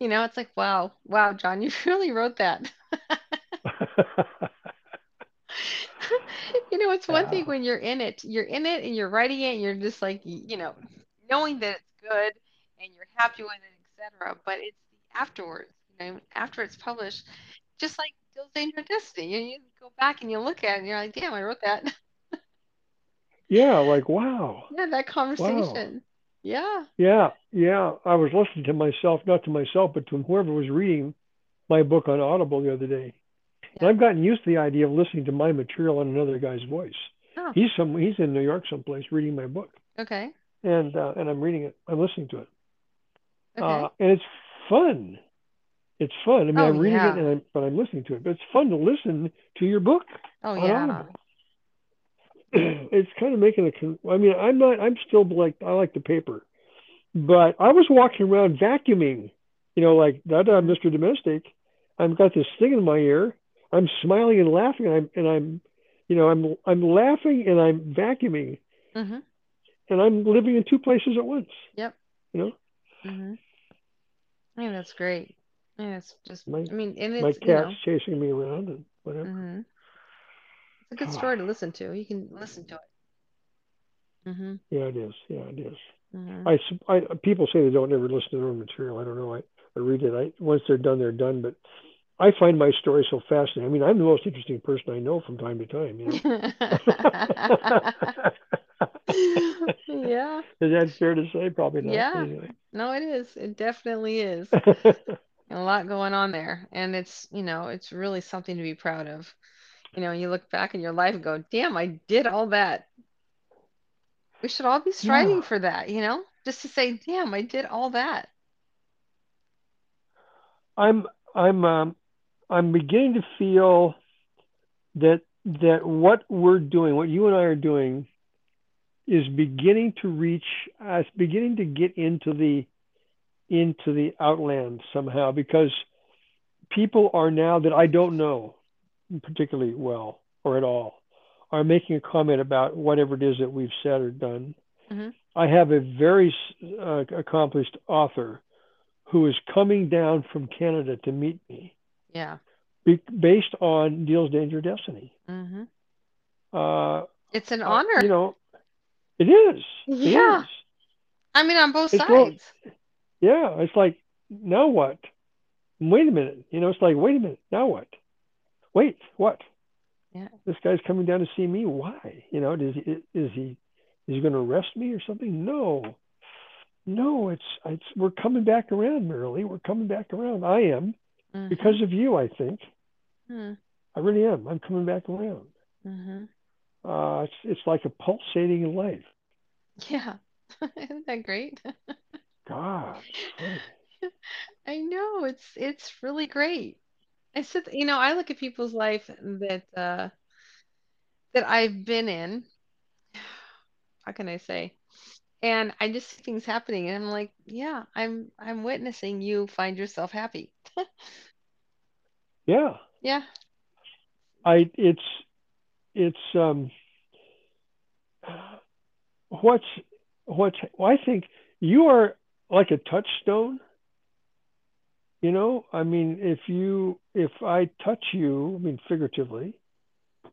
You know, it's like, wow, wow, John, you really wrote that. You know, it's one thing when you're in it, you're in it and you're writing it, and you're just like, you know, knowing that it's good and you're happy with it, etc. But it's the afterwards, you know, after it's published, just like Deal's Danger Destiny. You, you go back and you look at it and you're like, damn, I wrote that. yeah, like wow. Yeah, that conversation. Yeah. Yeah, yeah. I was listening to myself, not to myself, but to whoever was reading my book on Audible the other day. And I've gotten used to the idea of listening to my material in another guy's voice. Oh, He's some he's in New York someplace reading my book, okay. and uh, and I'm reading it. I'm listening to it, Okay. uh, and it's fun. It's fun. I mean, Oh, I'm reading yeah. it, and I'm, but I'm listening to it. But it's fun to listen to your book Oh, yeah. It's kind of making a. con- I mean, I'm not. I'm still like I like the paper, but I was walking around vacuuming, you know, like da da, Mr. Domestic. I've got this thing in my ear. I'm smiling and laughing, and I'm and I'm, you know, I'm I'm laughing and I'm vacuuming, Mm-hmm. and I'm living in two places at once. Yep. You know, Mm-hmm. Yeah, that's great. Yeah, it's just, My- I mean, and my it's, you cat's know, chasing me around and whatever. hmm It's a good story to listen to. You can listen to it. Mm-hmm. Yeah, it is. Yeah, it is. Mm-hmm. I, I people say they don't ever listen to their own material. I don't know. I, I read it. I once they're done, they're done. But I find my story so fascinating. I mean, I'm the most interesting person I know from time to time. You know. yeah. Is that fair to say? Probably not. Yeah. Anyway. No, it is. It definitely is. A lot going on there. And it's, you know, it's really something to be proud of. You know, you look back in your life and go, damn, I did all that. We should all be striving Yeah. for that, you know? Just to say, damn, I did all that. I'm I'm um, I'm beginning to feel that that what we're doing, what you and I are doing, is beginning to reach. It's beginning to get into the into the outland somehow because people are now that I don't know particularly well or at all are making a comment about whatever it is that we've said or done. Mhm. I have a very uh, accomplished author who is coming down from Canada to meet me Yeah. be- based on Deal's Danger Destiny. hmm Uh, It's an uh, honor. you know, it is. Yeah. is. I mean, on both It's sides. Yeah. It's like, now what? Wait a minute. You know, it's like, wait a minute. Now what? Wait, what? Yeah. This guy's coming down to see me. Why? You know, does he, is he is he going to arrest me or something? No. No, it's it's we're coming back around, Merrilee. We're coming back around. I am Mhm. because of you. I think Mhm. I really am. I'm coming back around. Mhm. Uh, it's it's like a pulsating life. Yeah. Isn't that great? Gosh, funny. I know it's it's really great. I said, you know, I look at people's life that uh that I've been in. How can I say? And I just see things happening and I'm like, yeah, I'm I'm witnessing you find yourself happy. yeah. Yeah. I it's it's um what's what's well, I think you are like a touchstone. You know, I mean, if you if I touch you, I mean figuratively,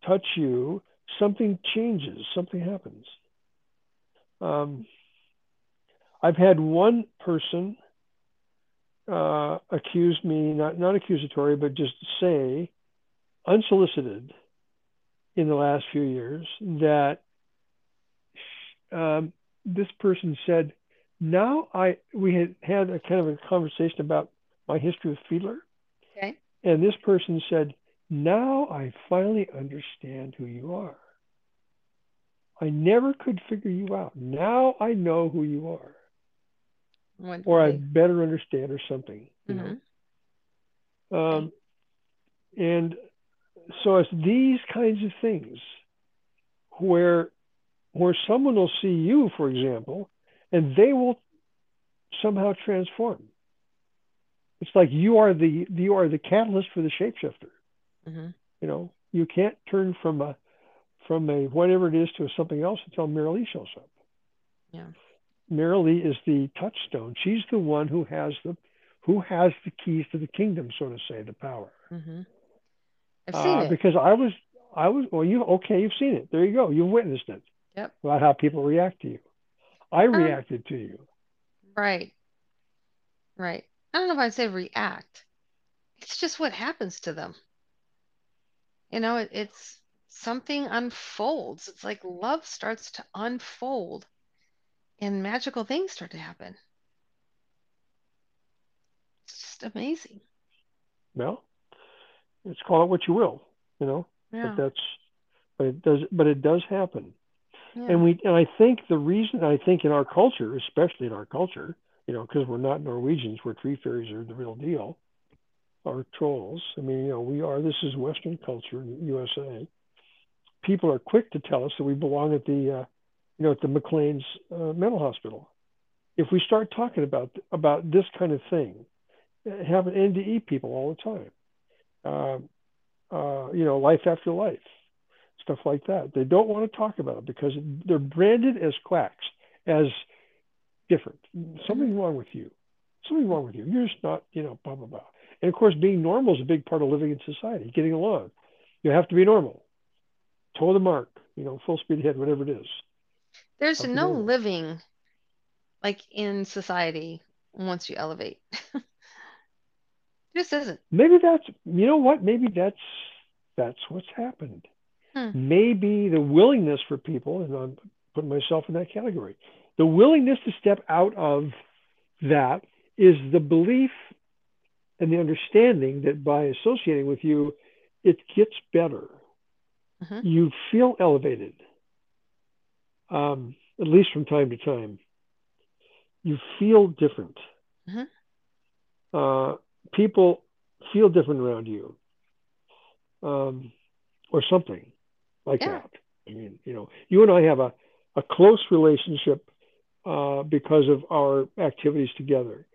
touch you, something changes, something happens. Um, I've had one person uh, accuse me, not not accusatory, but just say, unsolicited, in the last few years, that um, this person said, now I we had had a kind of a conversation about my history with Fiedler, Okay. and this person said, now I finally understand who you are. I never could figure you out. Now I know who you are, or I better understand, or something. You know. Mhm. Um, and so it's these kinds of things where where someone will see you, for example, and they will somehow transform. It's like you are the you are the catalyst for the shapeshifter. Mhm. You know, you can't turn from a from a whatever it is to something else until Merrilee shows up. Yeah. Merrilee is the touchstone. She's the one who has the who has the keys to the kingdom, so to say, the power. Mm-hmm. I've seen Uh, it. because I was I was well you okay you've seen it there you go you've witnessed it Yep. about how people react to you I Um, reacted to you Right. Right. I don't know if I'd say react. It's just what happens to them. You know, it, it's something unfolds. It's like love starts to unfold and magical things start to happen. It's just amazing. well it's call it what you will you know Yeah. but that's but it does but it does happen Yeah. and we and I think the reason I think in our culture especially in our culture you know because we're not Norwegians where tree fairies are the real deal or trolls I mean you know we are this is Western culture in the USA people are quick to tell us that we belong at the uh, you know at the McLean's uh, mental hospital if we start talking about about this kind of thing uh, have an NDE people all the time um, uh, you know life after life stuff like that. They don't want to talk about it because they're branded as quacks, as different. Something wrong with you. Something wrong with you. You're just not, you know, blah, blah, blah. And of course, being normal is a big part of living in society, getting along. You have to be normal. Toe the mark, you know, full speed ahead, whatever it is. There's no living like in society once you elevate. Just isn't. Maybe that's, you know what? Maybe that's that's what's happened. Hmm. Maybe the willingness for people, and I'm putting myself in that category, the willingness to step out of that is the belief and the understanding that by associating with you, it gets better. Mhm. You feel elevated, um, at least from time to time. You feel different. Mhm. Uh, people feel different around you, um, or something like Yeah. that. I mean, you know, you and I have a a close relationship uh, because of our activities together,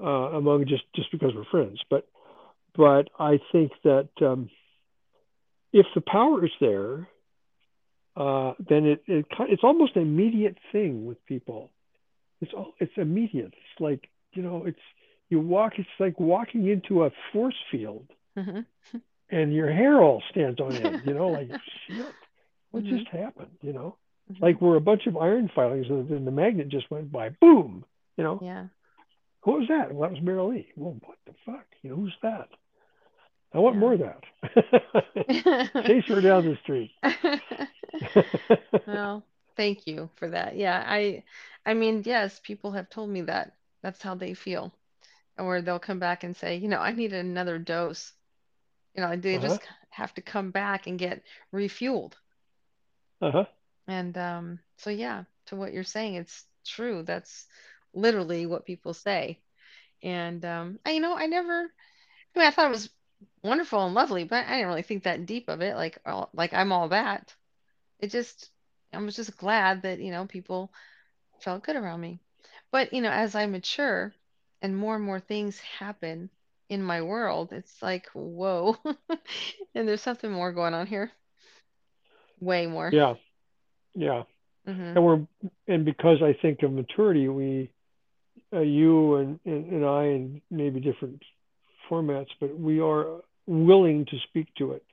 uh, among just just because we're friends. But but I think that um, if the power is there, uh, then it, it it's almost an immediate thing with people. It's all it's immediate. It's like you know, it's you walk. It's like walking into a force field, hmm and your hair all stands on end. You know, like shit, what Mhm. just happened? You know, Mhm. like we're a bunch of iron filings, and then the magnet just went by. Boom. You know, Yeah. what was that? Well, that was Merrilee. Well, what the fuck? You know, who's that? I want Yeah. more of that. Chase her down the street. well, thank you for that. Yeah, I I mean, yes, people have told me that. That's how they feel. Or they'll come back and say, you know, I need another dose. You know, they uh-huh. just have to come back and get refueled. Uh-huh. And um, so yeah, to what you're saying, it's true. That's literally what people say. And um, I, you know, I never, I mean, I thought it was wonderful and lovely, but I didn't really think that deep of it. Like, all, like I'm all that. It just, I was just glad that, you know, people felt good around me. But, you know, as I mature and more and more things happen in my world, it's like, whoa. And there's something more going on here. Way more. Yeah. Yeah. hmm And we're and because I think of maturity, we uh, you and, and and I and maybe different formats, but we are willing to speak to it.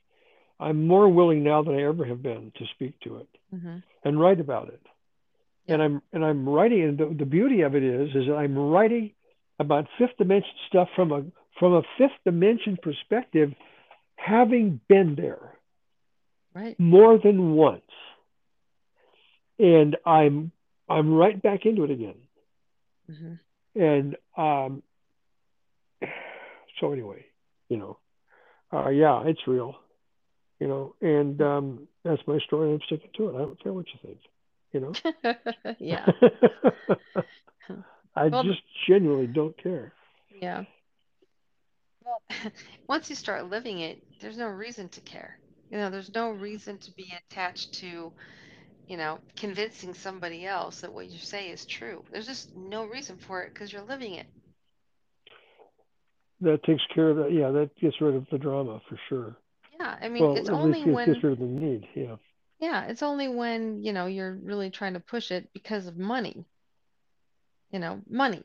I'm more willing now than I ever have been to speak to it hmm and write about it. And I'm and I'm writing, and the, the beauty of it is, is that I'm writing about fifth dimension stuff from a from a fifth dimension perspective, having been there Right. more than once, and I'm I'm right back into it again. hmm And um, so anyway, you know, uh, yeah, it's real, you know, and um, that's my story. I'm sticking to it. I don't care what you think, you know. Yeah. I Well- just genuinely don't care. Yeah. Well, once you start living it, there's no reason to care. You know, there's no reason to be attached to, you know, convincing somebody else that what you say is true. There's just no reason for it because you're living it. That takes care of that. Yeah, that gets rid of the drama for sure. Yeah. I mean, well, it's only least it when, gets rid of the need. Yeah. yeah, it's only when, you know, you're really trying to push it because of money, you know, money.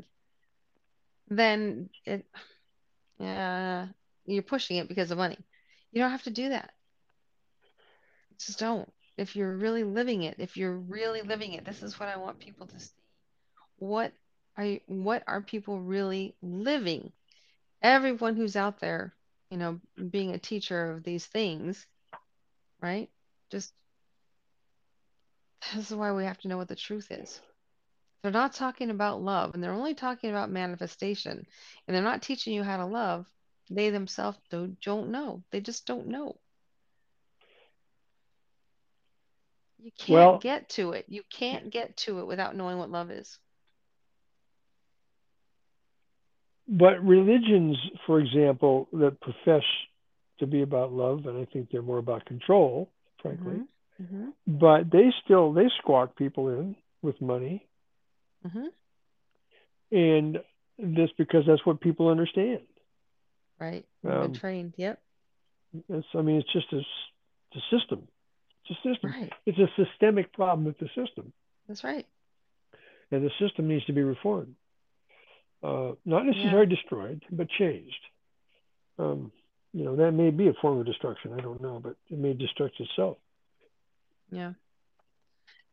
Then it, yeah, you're pushing it because of money. You don't have to do that. Just don't. If you're really living it, if you're really living it, this is what I want people to see. What are you, what are people really living? Everyone who's out there, you know, being a teacher of these things, right? Just this is why we have to know what the truth is. They're not talking about love, and they're only talking about manifestation, and they're not teaching you how to love. They themselves don't, don't know. They just don't know. You can't Well- get to it. You can't get to it without knowing what love is. But religions, for example, that profess to be about love, and I think they're more about control, frankly. hmm But they still they squawk people in with money, hmm and that's because that's what people understand. Right. Um, trained. Yep. It's I mean it's just a, it's a system. It's a system. Right. It's a systemic problem with the system, That's right. and the system needs to be reformed. Uh, not necessarily destroyed, but changed. Um, you know that may be a form of destruction. I don't know, but it may destruct itself. Yeah.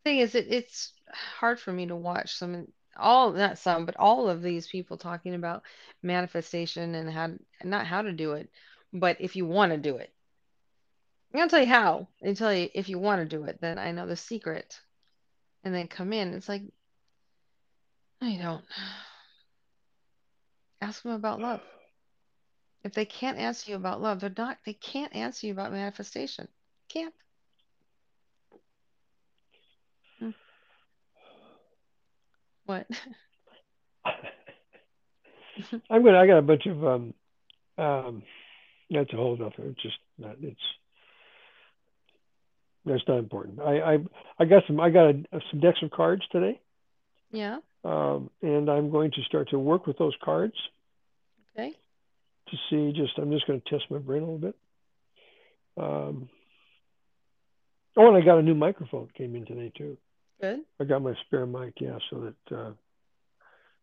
Thing is, it, it's hard for me to watch some, all, not some, but all of these people talking about manifestation and how, not how to do it, but if you want to do it. I'm gonna tell you how. I tell you if you want to do it, then I know the secret. And then come in. It's like, I don't. Ask them about love. If they can't answer you about love, they're not, they can't answer you about manifestation. Can't. Hmm. What? I'm gonna. I got a bunch of um, um, that's a whole other. It's just not. It's That's not important. I I, I got some. I got a, some decks of cards today. Yeah. Um, and I'm going to start to work with those cards. Okay. To see, just I'm just going to test my brain a little bit. Um, oh, and I got a new microphone came in today too. Good. I got my spare mic, yeah, so that uh,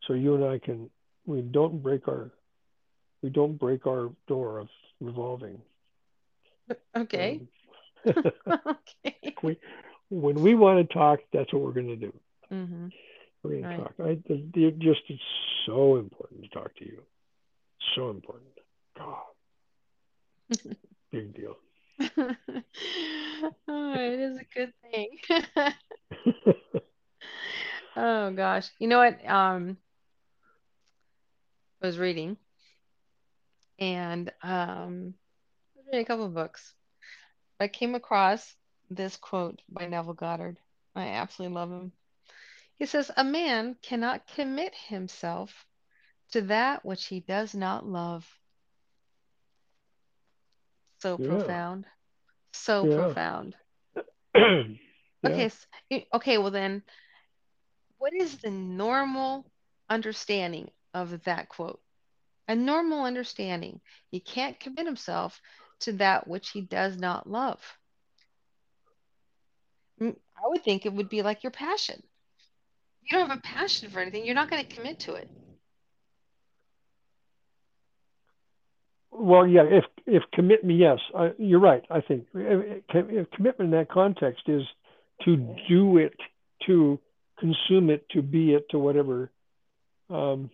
so you and I can we don't break our we don't break our door of revolving. Okay. Um, okay. we, when we want to talk, that's what we're going to do. Mm-hmm. We're going Right. to talk. I, the, the, just it's so important to talk to you. So important. God. Big deal. oh, it is a good thing. Oh gosh. You know what? Um, I was reading and um reading a couple of books. I came across this quote by Neville Goddard. I absolutely love him. He says, A man cannot commit himself to that which he does not love. So Yeah. profound. So Yeah. profound. yeah. Okay, s- y- okay, well then, what is the normal understanding of that quote? A normal understanding. He can't commit himself to that which he does not love. Mm, I would think it would be like your passion. You don't have a passion for anything, you're not going to commit to it. Well, yeah. If if commitment, yes, I, you're right. I think if, if commitment in that context is to do it, to consume it, to be it, to whatever. Um,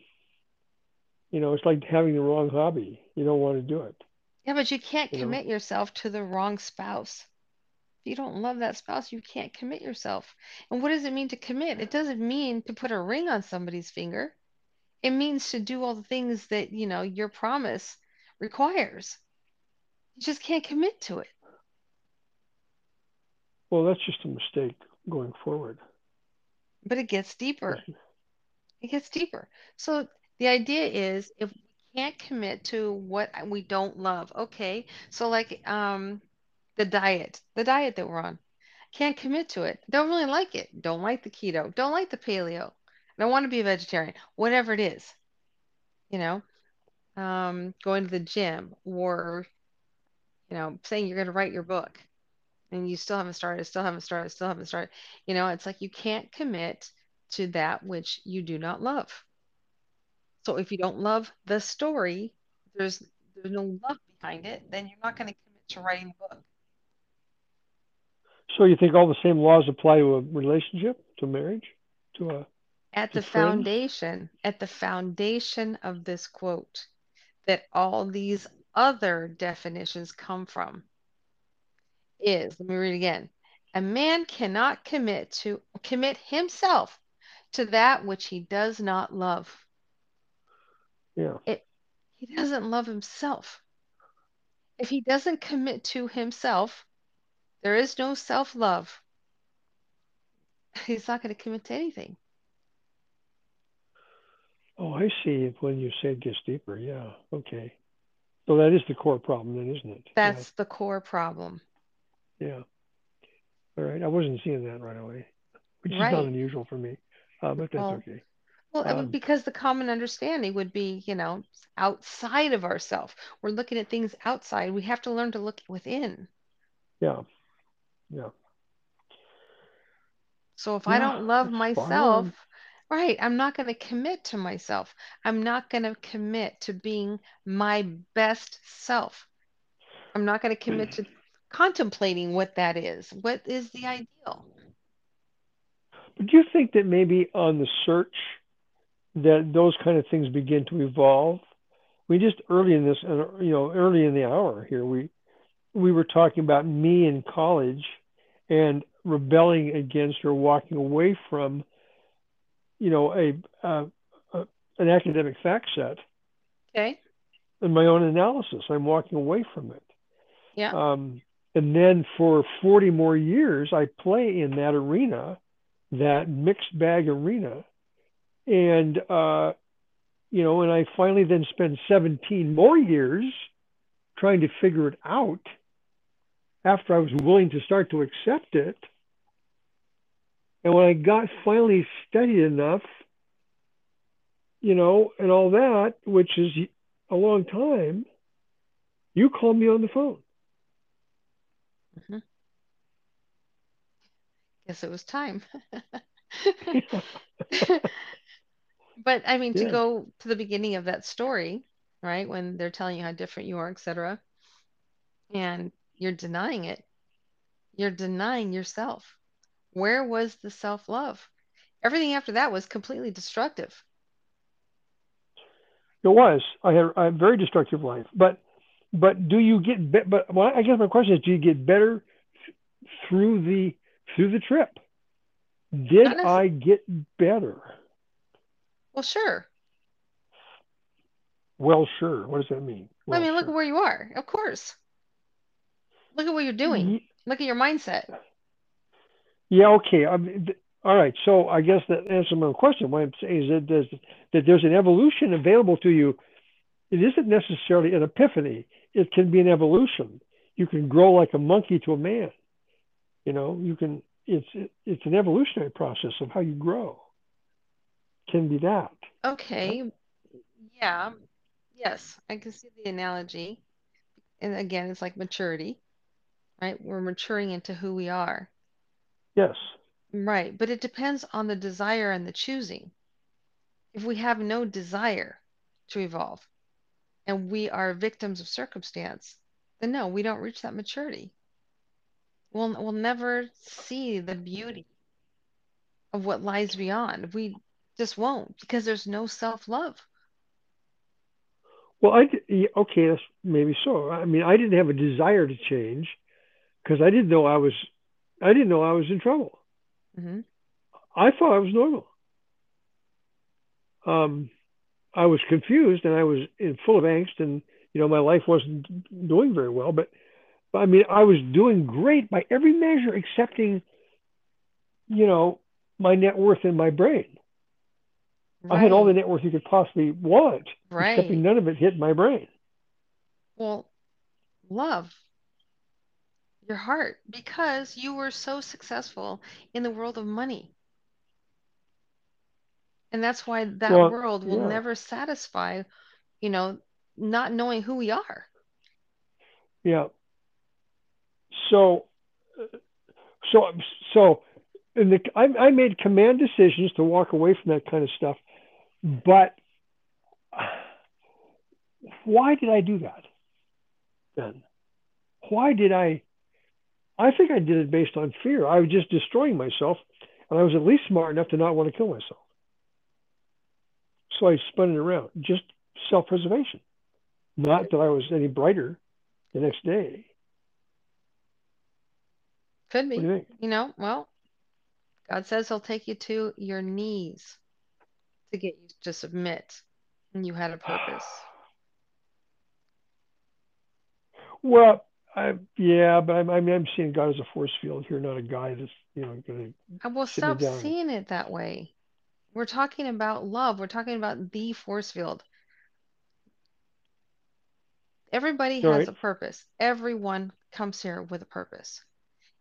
you know, it's like having the wrong hobby. You don't want to do it. Yeah, but you can't You know? commit yourself to the wrong spouse. If you don't love that spouse, you can't commit yourself. And what does it mean to commit? It doesn't mean to put a ring on somebody's finger. It means to do all the things that, you know, your promise requires. You just can't commit to it. Well, that's just a mistake going forward. But it gets deeper. It gets deeper. So the idea is if we can't commit to what we don't love, okay. So like um the diet, the diet that we're on. Can't commit to it. Don't really like it. Don't like the keto. Don't like the paleo. Don't want to be a vegetarian. Whatever it is. You know, um, going to the gym or, you know, saying you're going to write your book and you still haven't started, still haven't started, still haven't started. You know, it's like you can't commit to that which you do not love. So if you don't love the story, there's there's no love behind it, then you're not going to commit to writing the book. So you think all the same laws apply to a relationship, to marriage, to a At the friends? foundation, at the foundation of this quote, that all these other definitions come from is, let me read again. A man cannot commit to commit himself to that which he does not love. yeah. it, He doesn't love himself. If he doesn't commit to himself, there is no self-love. He's not going to commit to anything. Oh, I see. When you say it gets deeper, yeah. Okay. So that is the core problem, then, isn't it? That's the core problem. yeah. yeah. All right. I wasn't seeing that right away, which is not unusual for me, uh, but that's Well, okay. Well, Um, because the common understanding would be, you know, outside of ourselves. We're looking at things outside. We have to learn to look within. Yeah. Yeah. So if I don't love myself, on. Right, I'm not going to commit to myself. I'm not going to commit to being my best self. I'm not going to commit to contemplating what that is. What is the ideal? Do you think that maybe on the search that those kind of things begin to evolve? We just early in this, uh, you know, early in the hour here, we we were talking about me in college and rebelling against or walking away from, you know, a, uh, a an academic fact set Okay. and my own analysis. I'm walking away from it. Yeah. Um, and then for 40 more years, I play in that arena, that mixed bag arena. And, uh, you know, and I finally then spend 17 more years trying to figure it out after I was willing to start to accept it. And when I got finally studied enough, you know, and all that, which is a long time, you called me on the phone. Mm-hmm. Guess it was time. but I mean, to go to the beginning of that story, right? When they're telling you how different you are, etc., and you're denying it, you're denying yourself. Where was the self-love? Everything after that was completely destructive. It was. I had a very destructive life, but but do you get? Be- but well, I guess my question is, do you get better th- through the through the trip? Did I get better? Well, sure. Well, sure. What does that mean? Well, I mean, look at where you are. Of course. Look at what you're doing. Look at your mindset. Yeah. Okay. I mean, th- all right. So I guess that answers my question. What I'm saying is that there's that there's an evolution available to you. It isn't necessarily an epiphany. It can be an evolution. You can grow like a monkey to a man. You know, you can. It's it's an evolutionary process of how you grow. Can be that. Okay. Yeah. Yes, I can see the analogy. And again, it's like maturity, right? We're maturing into who we are. Yes. Right. But it depends on the desire and the choosing. If we have no desire to evolve and we are victims of circumstance, then no, we don't reach that maturity. We'll, we'll never see the beauty of what lies beyond. We just won't because there's no self-love. Well, I okay. That's maybe so. I mean, I didn't have a desire to change because I didn't know I was. I didn't know I was in trouble. hmm I thought I was normal. Um, I was confused and I was in full of angst, and you know my life wasn't doing very well. But, but I mean, I was doing great by every measure, excepting, you know, my net worth in my brain. I had all the Right. net worth you could possibly want, excepting none of it hit my brain. Well, love your heart because you were so successful in the world of money. And that's why that Well, world will yeah, never satisfy, you know, not knowing who we are. yeah. So, uh, so, so, in the I, I made command decisions to walk away from that kind of stuff, but why did I do that then? Why did I? I think I did it based on fear. I was just destroying myself, and I was at least smart enough to not want to kill myself. So I spun it around, just self-preservation. Not that I was any brighter the next day. Could be. you? You know, well, God says he'll take you to your knees to get you to submit. And you had a purpose. Well, I yeah, but I'm, I mean, I'm seeing God as a force field here, not a guy that's you know going I will to me stop seeing it that way. We're talking about love. We're talking about the force field. Everybody All has right. a purpose. Everyone comes here with a purpose.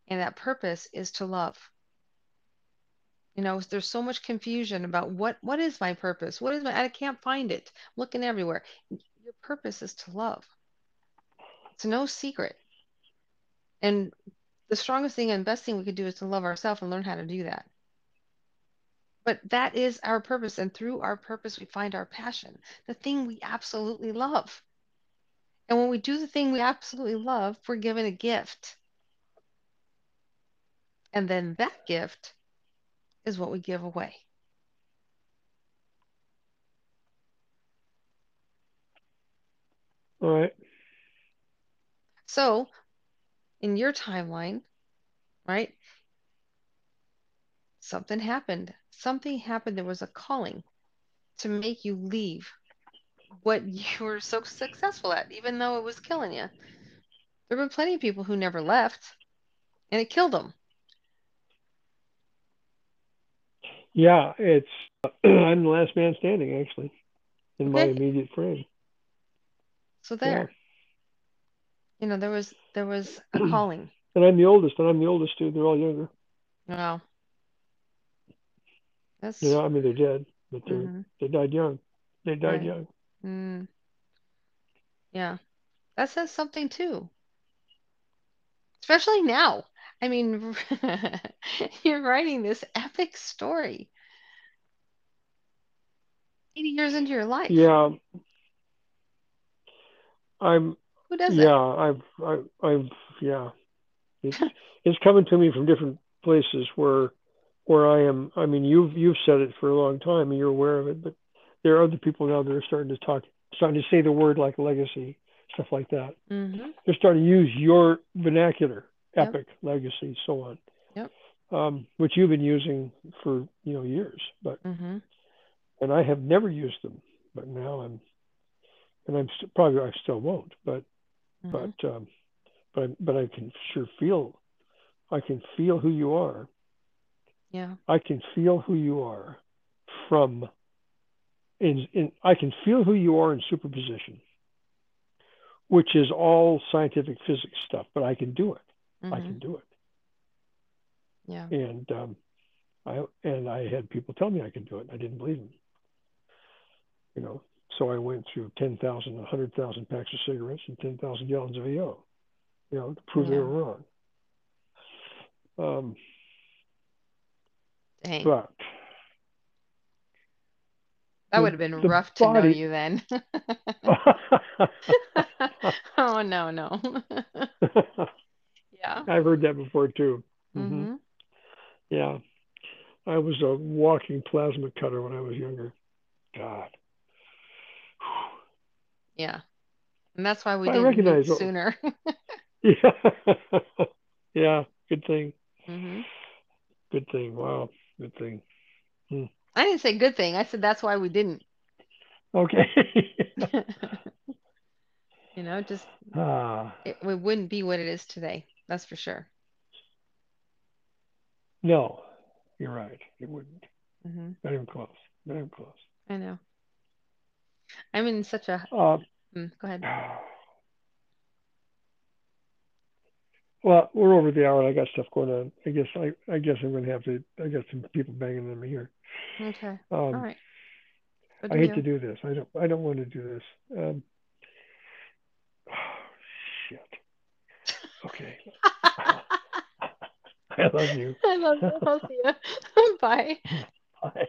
And that purpose is to love. You know, there's so much confusion about what what is my purpose? What is my I can't find it. I'm looking everywhere. Your purpose is to love. It's no secret. And the strongest thing and best thing we could do is to love ourselves and learn how to do that. But that is our purpose. And through our purpose, we find our passion, the thing we absolutely love. And when we do the thing we absolutely love, we're given a gift. And then that gift is what we give away. All right. So, in your timeline, right, something happened. Something happened. There was a calling to make you leave what you were so successful at, even though it was killing you. There were plenty of people who never left, and it killed them. Yeah, it's I'm the last man standing actually in my Okay. immediate frame. So there. You know, there was there was a calling. And I'm the oldest, and I'm the oldest too. They're all younger. Wow. That's know, I mean, they're dead, but they Mhm. they died young. They died Right. young. mm, yeah. That says something too. Especially now. I mean, you're writing this epic story. 80 years into your life. Yeah, I'm. Who does Yeah. I've, I, I've, yeah. It's it's coming to me from different places where where I am. I mean, you've you've said it for a long time, and you're aware of it. But there are other people now that are starting to talk, starting to say the word like legacy, stuff like that. Mm-hmm. They're starting to use your vernacular, Yep. epic, legacy, so on. Yep. Um, which you've been using for you know years, but Mm-hmm. and I have never used them, but now I'm, and I'm st- probably I still won't, but Mm-hmm. but um, but but I can sure feel, I can feel who you are. yeah. I can feel who you are from. In in I can feel who you are in superposition, which is all scientific physics stuff, but I can do it. I Mhm. can do it. Yeah. And um, I and I had people tell me I could do it. I didn't believe them. You know, so I went through 10,000, 100,000 packs of cigarettes and 10,000 gallons of EO, you know, to prove they were wrong. Um, Dang. but That would have been rough to know you then. oh no, no. yeah. I've heard that before too. hmm Mm-hmm. Yeah, I was a walking plasma cutter when I was younger. God. Yeah. And that's why we I didn't recognize meet sooner. Yeah. yeah. Good thing. hmm Good thing. Wow. Good thing. I didn't say good thing. I said that's why we didn't. Okay. you know, just ah, it, it wouldn't be what it is today. That's for sure. no, you're right. It wouldn't. Mm-hmm. Not even close. Not even close. I know. I'm in such a. Uh, Mm, go ahead. well, we're over the hour. and I got stuff going on. I guess I, I guess I'm going to have to. I got some people banging on me here. Okay. Um, All right. Good I hate to do this. I don't. I don't want to do this. Um, shit. Okay. I love you. I love you. I'll see you. Bye. Bye.